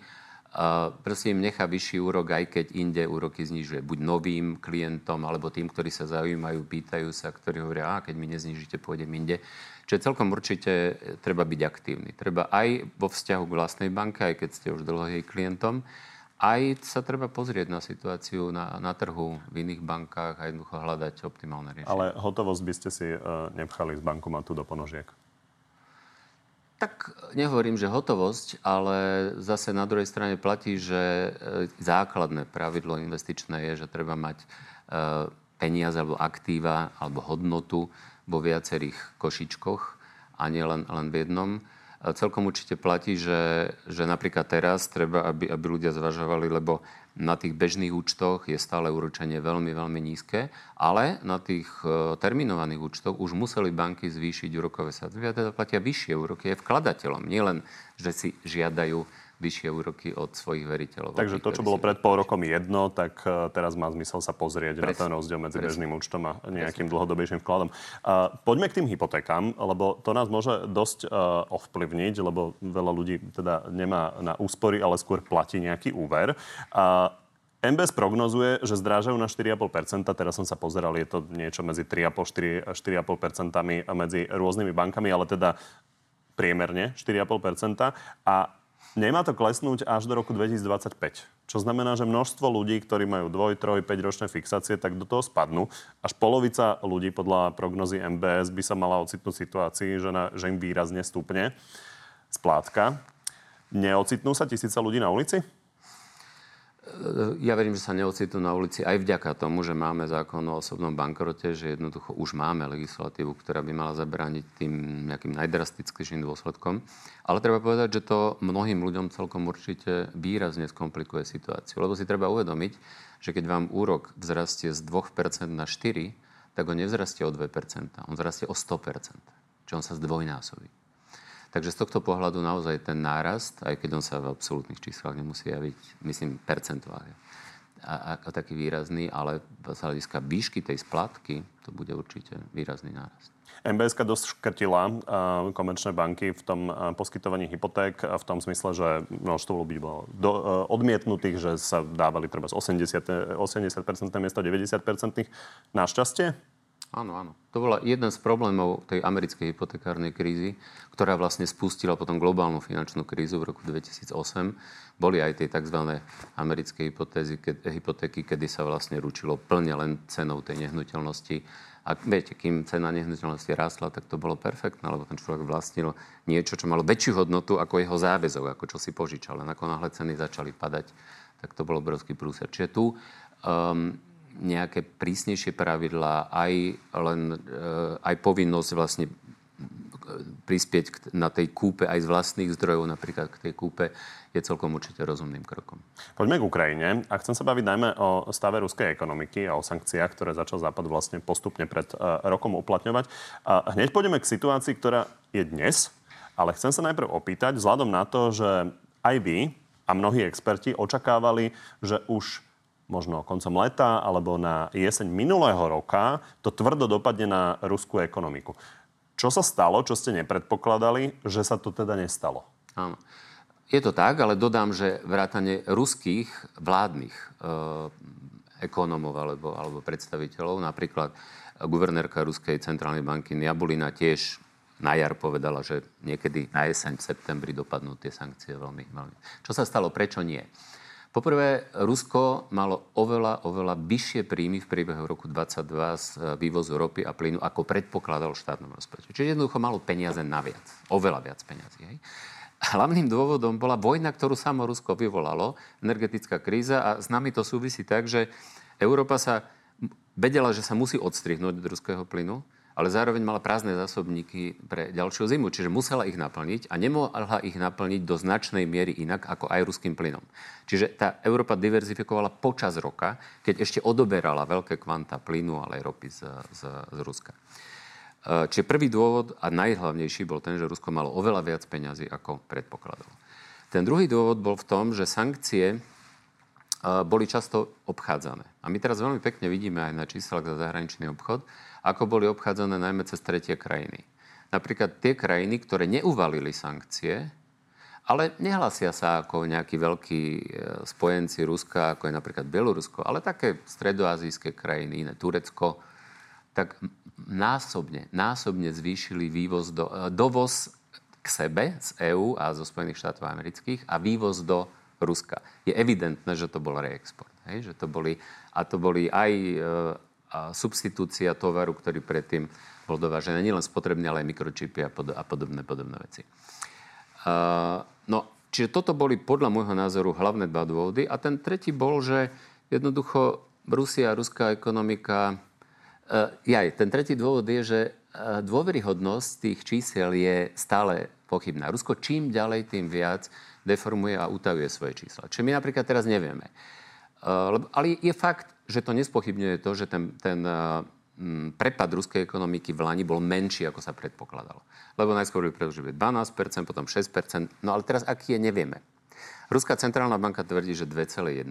a proste im nechá vyšší úrok, aj keď inde úroky znižuje. Buď novým klientom, alebo tým, ktorí sa zaujímajú, pýtajú sa, ktorí hovoria, a keď mi neznižíte, pôjdem inde. Čiže celkom určite treba byť aktívny. Treba aj vo vzťahu k vlastnej banke, aj keď ste už dlho jej klientom, aj sa treba pozrieť na situáciu na, na trhu v iných bankách a jednoducho hľadať optimálne riešenie.
Ale hotovosť by ste si uh, nepchali z bankomatu do ponožiek?
Tak nehovorím, že hotovosť, ale zase na druhej strane platí, že e, základné pravidlo investičné je, že treba mať e, peniaze alebo aktíva alebo hodnotu vo viacerých košičkoch a nie len, len v jednom. Celkom určite platí, že, že napríklad teraz treba, aby, aby ľudia zvažovali, lebo na tých bežných účtoch je stále úročenie veľmi, veľmi nízke, ale na tých e, terminovaných účtoch už museli banky zvýšiť úrokové sadzby a teda platia vyššie úroky aj vkladateľom. Nielen, že si žiadajú vyššie úroky od svojich veriteľov.
Takže to, čo bolo pred pol rokom jedno, tak e, teraz má zmysel sa pozrieť Presne. na ten rozdiel medzi Presne. bežným účtom a nejakým Presne. dlhodobejším vkladom. Uh, poďme k tým hypotékám, lebo to nás môže dosť uh, ovplyvniť, lebo veľa ľudí teda nemá na úspory, ale skôr platí nejaký úver. Uh, MBS prognozuje, že zdrážajú na 4,5%. Teraz som sa pozeral, je to niečo medzi 3,5-4,5% medzi rôznymi bankami, ale teda priemerne 4,5%. A Nemá to klesnúť až do roku 2025. Čo znamená, že množstvo ľudí, ktorí majú dvoj, troj, 5 ročné fixácie, tak do toho spadnú. Až polovica ľudí podľa prognozy MBS by sa mala ocitnúť v situácii, že, na, že im výrazne stúpne splátka. Neocitnú sa tisíce ľudí na ulici?
Ja verím, že sa neocitnú na ulici aj vďaka tomu, že máme zákon o osobnom bankrote, že jednoducho už máme legislatívu, ktorá by mala zabrániť tým nejakým najdrastickejším dôsledkom. Ale treba povedať, že to mnohým ľuďom celkom určite výrazne skomplikuje situáciu. Lebo si treba uvedomiť, že keď vám úrok vzrastie z 2% na 4%, tak on nevzrastie o 2%, on vzrastie o 100%. Čiže on sa zdvojnásobí. Takže z tohto pohľadu naozaj ten nárast, aj keď on sa v absolútnych číslach nemusí javiť, myslím, percentuálne, a, a, taký výrazný, ale z hľadiska výšky tej splátky to bude určite výrazný nárast.
MBS dosť škrtila uh, komerčné banky v tom uh, poskytovaní hypoték v tom smysle, že množstvo ľudí bolo do, uh, odmietnutých, že sa dávali treba z 80, 80% miesto 90%. Našťastie?
Áno, áno. To bola jeden z problémov tej americkej hypotekárnej krízy, ktorá vlastne spustila potom globálnu finančnú krízu v roku 2008. Boli aj tie tzv. americké hypotézy, ke, hypotéky, kedy sa vlastne ručilo plne len cenou tej nehnuteľnosti. A viete, kým cena nehnuteľnosti rástla, tak to bolo perfektné, lebo ten človek vlastnil niečo, čo malo väčšiu hodnotu ako jeho záväzok, ako čo si požičal. Len ako náhle ceny začali padať, tak to bol obrovský prúser. Čiže tu um, nejaké prísnejšie pravidlá, aj, len, eh, aj povinnosť vlastne prispieť na tej kúpe aj z vlastných zdrojov, napríklad k tej kúpe, je celkom určite rozumným krokom.
Poďme k Ukrajine. A chcem sa baviť najmä o stave ruskej ekonomiky a o sankciách, ktoré začal Západ vlastne postupne pred uh, rokom uplatňovať. A hneď pôjdeme k situácii, ktorá je dnes, ale chcem sa najprv opýtať, vzhľadom na to, že aj vy a mnohí experti očakávali, že už možno koncom leta alebo na jeseň minulého roka to tvrdo dopadne na ruskú ekonomiku. Čo sa stalo, čo ste nepredpokladali, že sa to teda nestalo?
Áno. Je to tak, ale dodám, že vrátane ruských vládnych e, ekonómov alebo, alebo predstaviteľov, napríklad guvernérka Ruskej centrálnej banky Niabulina tiež na jar povedala, že niekedy na jeseň, v septembri dopadnú tie sankcie veľmi, veľmi. Čo sa stalo? Prečo nie? Poprvé, Rusko malo oveľa, oveľa vyššie príjmy v priebehu roku 2022 z e, vývozu ropy a plynu, ako predpokladal štátnom rozpočte. Čiže jednoducho malo peniaze naviac. Oveľa viac peniazy. Hej? Hlavným dôvodom bola vojna, ktorú samo Rusko vyvolalo, energetická kríza a s nami to súvisí tak, že Európa sa vedela, že sa musí odstrihnúť od ruského plynu, ale zároveň mala prázdne zásobníky pre ďalšiu zimu, čiže musela ich naplniť a nemohla ich naplniť do značnej miery inak ako aj ruským plynom. Čiže tá Európa diverzifikovala počas roka, keď ešte odoberala veľké kvanta plynu, ale aj ropy z, z, z Ruska. E, čiže prvý dôvod a najhlavnejší bol ten, že Rusko malo oveľa viac peňazí, ako predpokladalo. Ten druhý dôvod bol v tom, že sankcie e, boli často obchádzané. A my teraz veľmi pekne vidíme aj na číslach za zahraničný obchod, ako boli obchádzané najmä cez tretie krajiny. Napríklad tie krajiny, ktoré neuvalili sankcie, ale nehlasia sa ako nejakí veľkí e, spojenci Ruska, ako je napríklad Bielorusko, ale také stredoazijské krajiny, iné Turecko, tak násobne, násobne zvýšili vývoz do, e, dovoz k sebe z EÚ a zo Spojených štátov amerických a vývoz do Ruska. Je evidentné, že to bol reexport. Hej? Že to boli, a to boli aj e, substitúcia tovaru, ktorý predtým bol dovážený nielen spotrebný, ale aj mikročipy a, pod, a podobné, podobné veci. Uh, no, čiže toto boli podľa môjho názoru hlavné dva dôvody. A ten tretí bol, že jednoducho Rusia a ruská ekonomika jaj, ten tretí dôvod je, že dôveryhodnosť tých čísel je stále pochybná. Rusko čím ďalej, tým viac deformuje a utavuje svoje čísla. Čo my napríklad teraz nevieme. Ale je fakt, že to nespochybňuje to, že ten, ten prepad ruskej ekonomiky v Lani bol menší, ako sa predpokladalo. Lebo najskôr by predlžili 12%, potom 6%, no ale teraz aký je, nevieme. Ruská centrálna banka tvrdí, že 2,1%.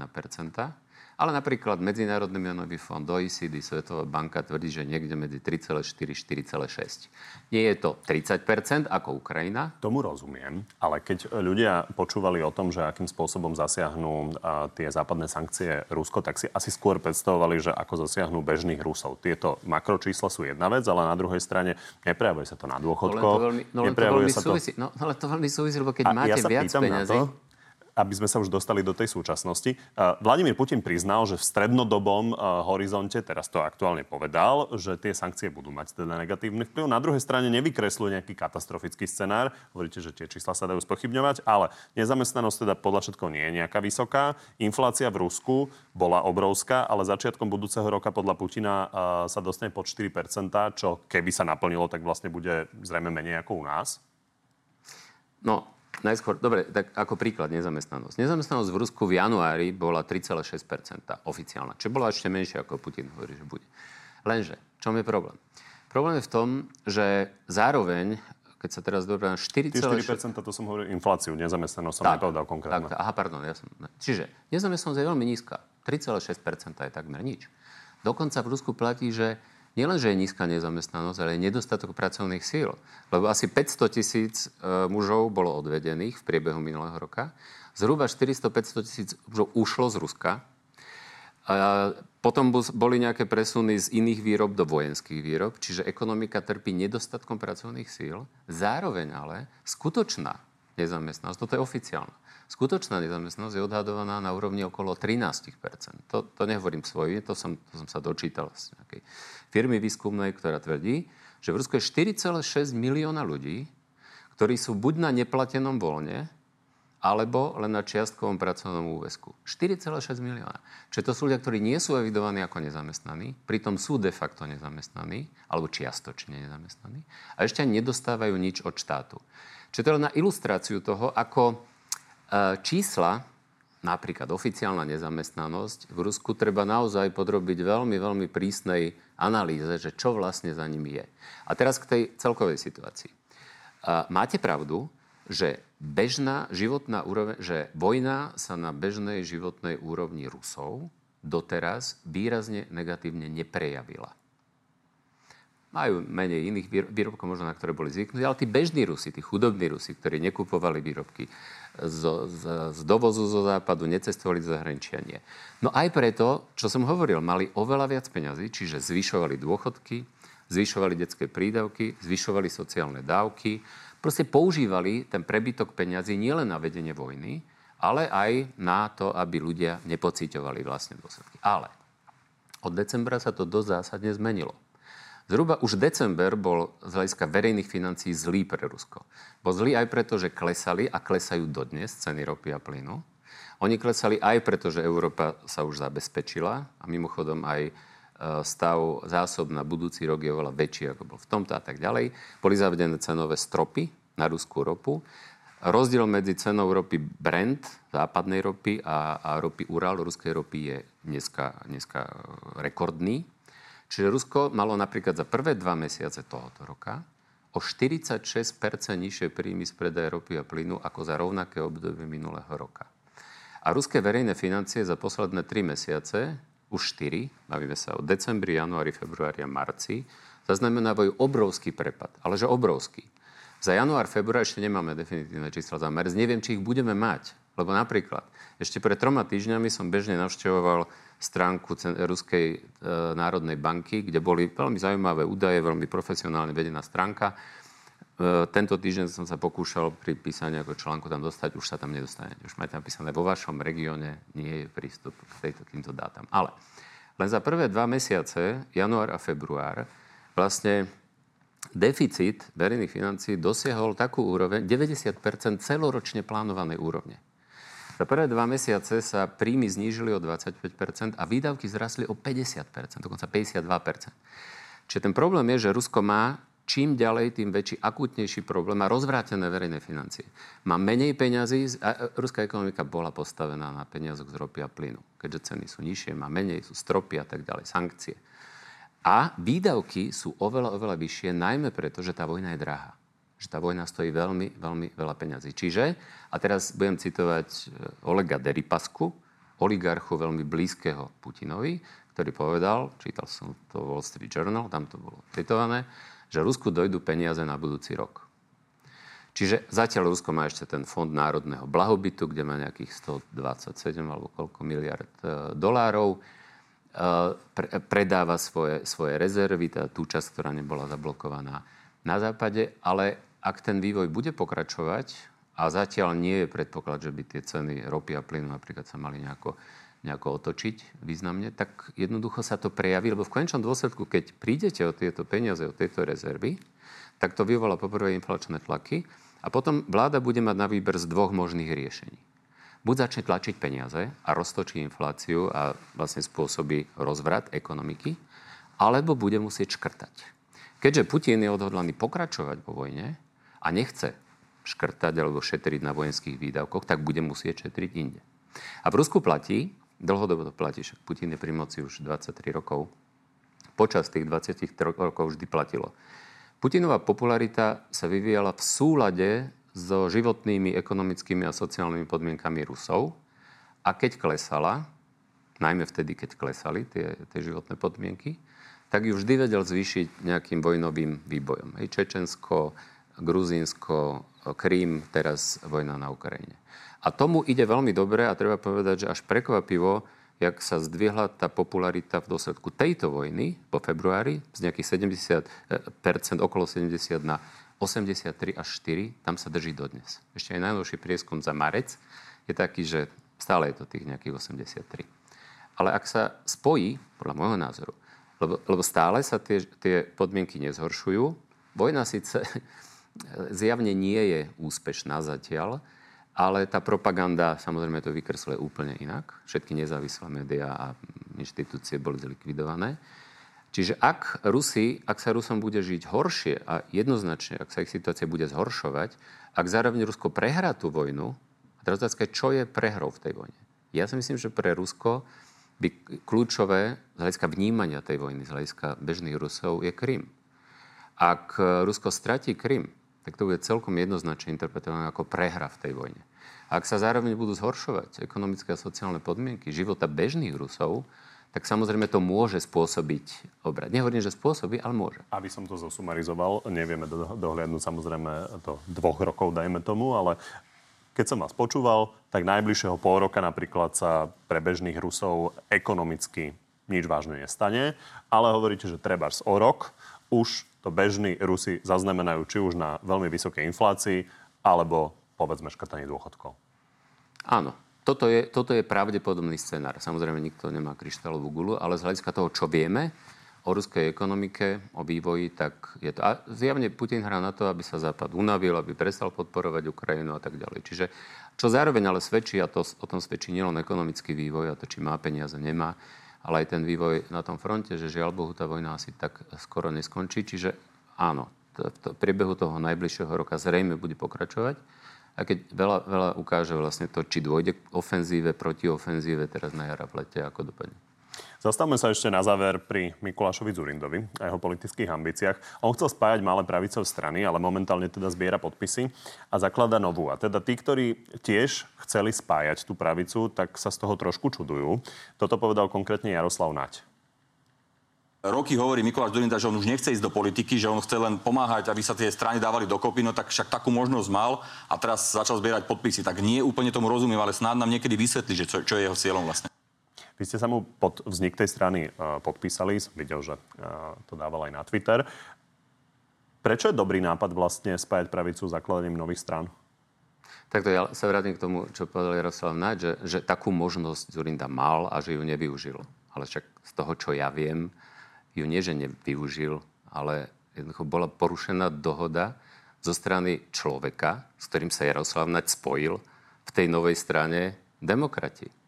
Ale napríklad Medzinárodný menový fond, OECD, Svetová banka tvrdí, že niekde medzi 3,4 4,6. Nie je to 30% ako Ukrajina?
Tomu rozumiem, ale keď ľudia počúvali o tom, že akým spôsobom zasiahnu tie západné sankcie Rusko, tak si asi skôr predstavovali, že ako zasiahnu bežných Rusov. Tieto makročísla sú jedna vec, ale na druhej strane neprejavuje sa to na dôchodkoch.
No len to veľmi, no len to veľmi súvisí, no, ale to veľmi súvisí, lebo keď A máte ja viac peniazy
aby sme sa už dostali do tej súčasnosti. Vladimír Putin priznal, že v strednodobom horizonte, teraz to aktuálne povedal, že tie sankcie budú mať teda negatívny vplyv. Na druhej strane nevykresluje nejaký katastrofický scenár. Hovoríte, že tie čísla sa dajú spochybňovať, ale nezamestnanosť teda podľa všetko nie je nejaká vysoká. Inflácia v Rusku bola obrovská, ale začiatkom budúceho roka podľa Putina sa dostane pod 4%, čo keby sa naplnilo, tak vlastne bude zrejme menej ako u nás.
No, Najskôr, dobre, tak ako príklad nezamestnanosť. Nezamestnanosť v Rusku v januári bola 3,6% oficiálna, čo bola ešte menšia, ako Putin hovorí, že bude. Lenže, čom je problém? Problém je v tom, že zároveň, keď sa teraz dobrá 4,6...
4% to som hovoril infláciu, nezamestnanosť som tak, nepovedal konkrétne.
Tak, aha, pardon, ja som... Čiže nezamestnanosť je veľmi nízka. 3,6% je takmer nič. Dokonca v Rusku platí, že nielenže je nízka nezamestnanosť, ale je nedostatok pracovných síl. Lebo asi 500 tisíc e, mužov bolo odvedených v priebehu minulého roka. Zhruba 400-500 tisíc mužov ušlo z Ruska. A potom boli nejaké presuny z iných výrob do vojenských výrob, čiže ekonomika trpí nedostatkom pracovných síl. Zároveň ale skutočná nezamestnanosť, toto je oficiálna, Skutočná nezamestnanosť je odhadovaná na úrovni okolo 13 To, to nehovorím svojím, to som, to som sa dočítal z nejakej firmy výskumnej, ktorá tvrdí, že v Rusku je 4,6 milióna ľudí, ktorí sú buď na neplatenom voľne, alebo len na čiastkovom pracovnom úvesku. 4,6 milióna. Čiže to sú ľudia, ktorí nie sú evidovaní ako nezamestnaní, pritom sú de facto nezamestnaní, alebo čiastočne nezamestnaní, a ešte nedostávajú nič od štátu. Čiže to je na ilustráciu toho, ako čísla, napríklad oficiálna nezamestnanosť, v Rusku treba naozaj podrobiť veľmi, veľmi prísnej analýze, že čo vlastne za nimi je. A teraz k tej celkovej situácii. E, máte pravdu, že bežná životná úroveň, že vojna sa na bežnej životnej úrovni Rusov doteraz výrazne negatívne neprejavila majú menej iných výrobkov, možno na ktoré boli zvyknutí, ale tí bežní Rusi, tí chudobní Rusi, ktorí nekupovali výrobky z, z, z dovozu zo západu, necestovali do zahraničia, nie. No aj preto, čo som hovoril, mali oveľa viac peňazí, čiže zvyšovali dôchodky, zvyšovali detské prídavky, zvyšovali sociálne dávky, proste používali ten prebytok peňazí nielen na vedenie vojny, ale aj na to, aby ľudia nepociťovali vlastne dôsledky. Ale od decembra sa to dosť zásadne zmenilo. Zhruba už december bol z hľadiska verejných financií zlý pre Rusko. Bol zlý aj preto, že klesali a klesajú dodnes ceny ropy a plynu. Oni klesali aj preto, že Európa sa už zabezpečila a mimochodom aj e, stav zásob na budúci rok je oveľa väčší, ako bol v tomto a tak ďalej. Boli zavedené cenové stropy na ruskú ropu. Rozdiel medzi cenou ropy Brent, západnej ropy, a, a ropy Ural, ruskej ropy, je dneska, dneska rekordný. Čiže Rusko malo napríklad za prvé dva mesiace tohoto roka o 46% nižšie príjmy z predaja ropy a plynu ako za rovnaké obdobie minulého roka. A ruské verejné financie za posledné 3 mesiace, už 4, bavíme sa o decembri, januári, februári a marci, zaznamenávajú obrovský prepad. Ale že obrovský. Za január, február ešte nemáme definitívne čísla za mers. Neviem, či ich budeme mať. Lebo napríklad, ešte pred troma týždňami som bežne navštevoval stránku Ruskej e, národnej banky, kde boli veľmi zaujímavé údaje, veľmi profesionálne vedená stránka. E, tento týždeň som sa pokúšal pri písaní ako článku tam dostať, už sa tam nedostane. Už máte napísané, vo vašom regióne nie je prístup k tejto, týmto dátam. Ale len za prvé dva mesiace, január a február, vlastne deficit verejných financií dosiahol takú úroveň, 90% celoročne plánovanej úrovne. Za prvé dva mesiace sa príjmy znížili o 25% a výdavky zrastli o 50%, dokonca 52%. Čiže ten problém je, že Rusko má čím ďalej, tým väčší, akútnejší problém a rozvrátené verejné financie. Má menej peňazí, a ruská ekonomika bola postavená na peniazoch z ropy a plynu. Keďže ceny sú nižšie, má menej, sú stropy a tak ďalej, sankcie. A výdavky sú oveľa, oveľa vyššie, najmä preto, že tá vojna je drahá. Že tá vojna stojí veľmi, veľmi veľa peňazí. Čiže, a teraz budem citovať e, Olega Deripasku, oligarchu veľmi blízkeho Putinovi, ktorý povedal, čítal som to Wall Street Journal, tam to bolo citované, že Rusku dojdú peniaze na budúci rok. Čiže zatiaľ Rusko má ešte ten fond národného blahobytu, kde má nejakých 127 alebo koľko miliard e, dolárov pre, predáva svoje, svoje rezervy, tá, tú časť, ktorá nebola zablokovaná na západe, ale ak ten vývoj bude pokračovať, a zatiaľ nie je predpoklad, že by tie ceny ropy a plynu napríklad sa mali nejako, nejako otočiť významne, tak jednoducho sa to prejaví, lebo v konečnom dôsledku, keď prídete o tieto peniaze, o tieto rezervy, tak to vyvolá poprvé inflačné tlaky a potom vláda bude mať na výber z dvoch možných riešení buď začne tlačiť peniaze a roztočí infláciu a vlastne spôsobí rozvrat ekonomiky, alebo bude musieť škrtať. Keďže Putin je odhodlaný pokračovať vo vojne a nechce škrtať alebo šetriť na vojenských výdavkoch, tak bude musieť šetriť inde. A v Rusku platí, dlhodobo to platí, však Putin je pri moci už 23 rokov, počas tých 23 rokov vždy platilo. Putinová popularita sa vyvíjala v súlade so životnými, ekonomickými a sociálnymi podmienkami Rusov. A keď klesala, najmä vtedy, keď klesali tie, tie životné podmienky, tak ju vždy vedel zvýšiť nejakým vojnovým výbojom. Hej, Čečensko, Gruzínsko, Krím, teraz vojna na Ukrajine. A tomu ide veľmi dobre a treba povedať, že až prekvapivo, jak sa zdvihla tá popularita v dôsledku tejto vojny po februári z nejakých 70%, okolo 70 na 83 až 4, tam sa drží dodnes. Ešte aj najnovší prieskum za marec je taký, že stále je to tých nejakých 83. Ale ak sa spojí, podľa môjho názoru, lebo, lebo stále sa tie, tie podmienky nezhoršujú, vojna síce zjavne nie je úspešná zatiaľ, ale tá propaganda samozrejme to vykresluje úplne inak. Všetky nezávislé médiá a inštitúcie boli zlikvidované. Čiže ak, Rusi, ak sa Rusom bude žiť horšie a jednoznačne, ak sa ich situácia bude zhoršovať, ak zároveň Rusko prehrá tú vojnu, a teraz otázka čo je prehrou v tej vojne. Ja si myslím, že pre Rusko by kľúčové z hľadiska vnímania tej vojny, z hľadiska bežných Rusov, je Krym. Ak Rusko stratí Krym, tak to bude celkom jednoznačne interpretované ako prehra v tej vojne. Ak sa zároveň budú zhoršovať ekonomické a sociálne podmienky života bežných Rusov, tak samozrejme to môže spôsobiť obrad. Nehovorím, že spôsobí, ale môže.
Aby som to zosumarizoval, nevieme do, dohľadnúť samozrejme to dvoch rokov, dajme tomu, ale keď som vás počúval, tak najbližšieho pol roka napríklad sa pre bežných Rusov ekonomicky nič vážne nestane, ale hovoríte, že treba o rok už to bežní Rusi zaznamenajú či už na veľmi vysokej inflácii, alebo povedzme škrtanie dôchodkov.
Áno, toto je, toto je pravdepodobný scenár. Samozrejme, nikto nemá kryštálovú gulu, ale z hľadiska toho, čo vieme o ruskej ekonomike, o vývoji, tak je to... A zjavne Putin hrá na to, aby sa Západ unavil, aby prestal podporovať Ukrajinu a tak ďalej. Čiže, čo zároveň ale svedčí, a to, o tom svedčí nielen ekonomický vývoj, a to, či má peniaze, nemá, ale aj ten vývoj na tom fronte, že žiaľ Bohu tá vojna asi tak skoro neskončí. Čiže áno, v priebehu toho najbližšieho roka zrejme bude pokračovať. A keď veľa, veľa ukáže vlastne to, či dôjde k ofenzíve, proti ofenzíve teraz na jara v lete, ako dopadne.
Zastavme sa ešte na záver pri Mikulášovi Zurindovi a jeho politických ambíciách. On chcel spájať malé pravicové strany, ale momentálne teda zbiera podpisy a zaklada novú. A teda tí, ktorí tiež chceli spájať tú pravicu, tak sa z toho trošku čudujú. Toto povedal konkrétne Jaroslav Nať
roky hovorí Mikuláš Dorinda, že on už nechce ísť do politiky, že on chce len pomáhať, aby sa tie strany dávali dokopy, no tak však takú možnosť mal a teraz začal zbierať podpisy. Tak nie úplne tomu rozumiem, ale snáď nám niekedy vysvetli, že čo, čo je jeho cieľom vlastne.
Vy ste sa mu pod vznik tej strany uh, podpísali, som videl, že uh, to dával aj na Twitter. Prečo je dobrý nápad vlastne spájať pravicu zakladaním nových strán?
Takto ja sa vrátim k tomu, čo povedal Jaroslav Naď, že, že takú možnosť Zurinda mal a že ju nevyužil. Ale však z toho, čo ja viem, ju nie, že nevyužil, ale jednoducho bola porušená dohoda zo strany človeka, s ktorým sa Jaroslav Naď spojil v tej novej strane demokrati.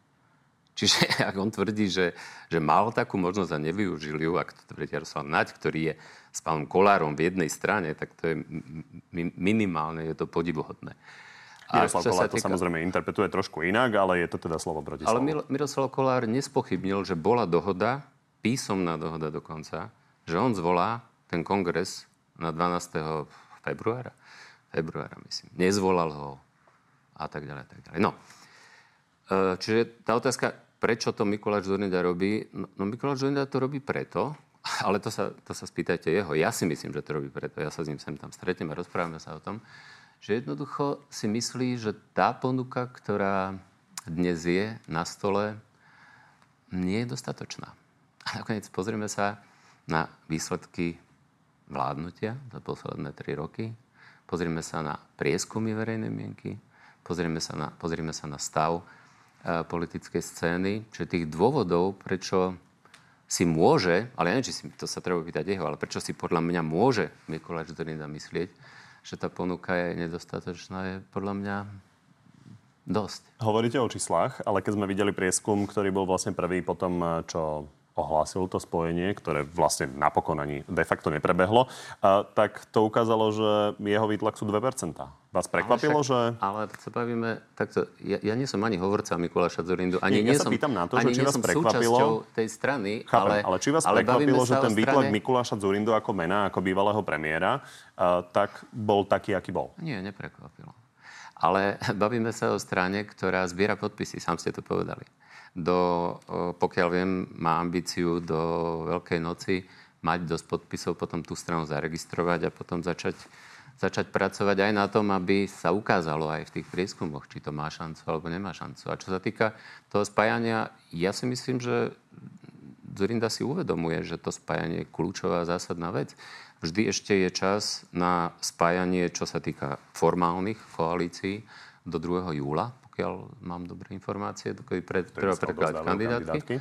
Čiže ak on tvrdí, že, že mal takú možnosť a nevyužil ju, ak to tvrdí Jaroslav Naď, ktorý je s pánom Kolárom v jednej strane, tak to je minimálne, je to podivuhodné.
Miroslav Kolár to týka... samozrejme interpretuje trošku inak, ale je to teda slovo proti
Ale. Miroslav Kolár nespochybnil, že bola dohoda, písomná dohoda dokonca, že on zvolá ten kongres na 12. februára. Februára, myslím. Nezvolal ho a tak ďalej, a tak ďalej. No, čiže tá otázka, prečo to Mikuláš Zurinda robí? No, no Mikuláš Zurinda to robí preto, ale to sa, to sa spýtajte jeho. Ja si myslím, že to robí preto. Ja sa s ním sem tam stretnem a rozprávame sa o tom, že jednoducho si myslí, že tá ponuka, ktorá dnes je na stole, nie je dostatočná. A nakoniec pozrieme sa na výsledky vládnutia za posledné tri roky. Pozrieme sa na prieskumy verejnej mienky. Pozrieme sa na, pozrieme sa na stav e, politickej scény. Čiže tých dôvodov, prečo si môže, ale ja neviem, či si to sa treba pýtať jeho, ale prečo si podľa mňa môže Mikuláš Zorinda myslieť, že tá ponuka je nedostatočná, je podľa mňa dosť.
Hovoríte o číslach, ale keď sme videli prieskum, ktorý bol vlastne prvý potom, eh, čo ohlásil to spojenie, ktoré vlastne napokon ani de facto neprebehlo, tak to ukázalo, že jeho výtlak sú 2%. Vás prekvapilo,
ale však,
že...
Ale sa bavíme takto, ja, ja nie som ani hovorca Mikuláša Zorindu, ani
nie,
nie
ja
som,
sa pýtam na to, že či vás prekvapilo...
tej strany,
Chápem,
ale,
ale či vás ale prekvapilo, že ten výtlak strane... Mikuláša Zurindu ako mena, ako bývalého premiéra, uh, tak bol taký, aký bol?
Nie, neprekvapilo. Ale bavíme sa o strane, ktorá zbiera podpisy, sám ste to povedali. Do, pokiaľ viem, má ambíciu do Veľkej noci mať dosť podpisov, potom tú stranu zaregistrovať a potom začať začať pracovať aj na tom, aby sa ukázalo aj v tých prieskumoch, či to má šancu alebo nemá šancu. A čo sa týka toho spájania, ja si myslím, že Zurinda si uvedomuje, že to spájanie je kľúčová zásadná vec. Vždy ešte je čas na spájanie, čo sa týka formálnych koalícií do 2. júla, pokiaľ mám dobré informácie, dokedy pred, treba predkladať kandidátky. kandidátky.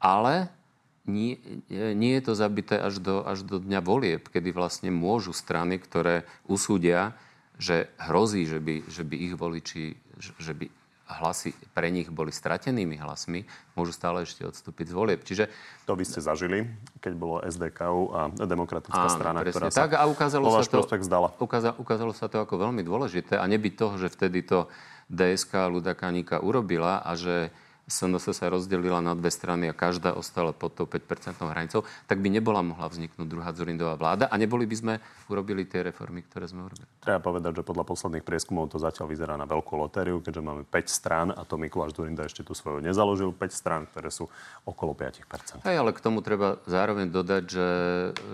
Ale nie, nie je to zabité až do, až do dňa volieb, kedy vlastne môžu strany, ktoré usúdia, že hrozí, že by, že by ich voliči, že by hlasy pre nich boli stratenými hlasmi, môžu stále ešte odstúpiť z volieb. Čiže...
To by ste zažili, keď bolo SDKU a demokratická áno, strana, ktorá
tak, sa a ukázalo sa to,
zdala.
Ukázalo, ukázalo sa to ako veľmi dôležité a nebyť toho, že vtedy to DSK Luda Kaníka urobila a že SNS sa rozdelila na dve strany a každá ostala pod tou 5% hranicou, tak by nebola mohla vzniknúť druhá Zurindová vláda a neboli by sme urobili tie reformy, ktoré sme urobili.
Treba povedať, že podľa posledných prieskumov to zatiaľ vyzerá na veľkú lotériu, keďže máme 5 strán a to Mikuláš Zurinda ešte tu svoju nezaložil. 5 strán, ktoré sú okolo 5%.
Hej, ale k tomu treba zároveň dodať, že,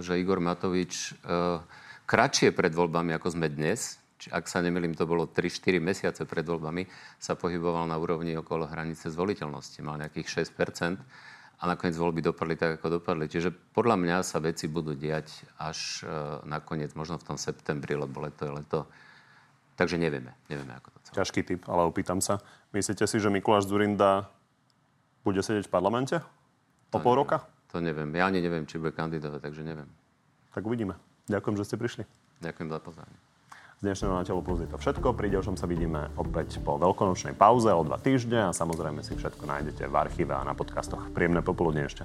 že Igor Matovič e, kratšie pred voľbami, ako sme dnes, ak sa nemýlim, to bolo 3-4 mesiace pred voľbami, sa pohyboval na úrovni okolo hranice zvoliteľnosti. Mal nejakých 6% a nakoniec voľby dopadli tak, ako dopadli. Čiže podľa mňa sa veci budú diať až e, nakoniec, možno v tom septembri, lebo leto je leto. Takže nevieme, nevieme, ako to celé.
Ťažký typ, ale opýtam sa. Myslíte si, že Mikuláš Zurinda bude sedieť v parlamente? Po to pol neviem. roka?
To neviem. Ja ani neviem, či bude kandidovať, takže neviem.
Tak uvidíme. Ďakujem, že ste prišli.
Ďakujem za pozvanie.
Z dnešného Na telo plus je to všetko. Pri ďalšom sa vidíme opäť po veľkonočnej pauze o dva týždne a samozrejme si všetko nájdete v archíve a na podcastoch. Príjemné popoludne ešte.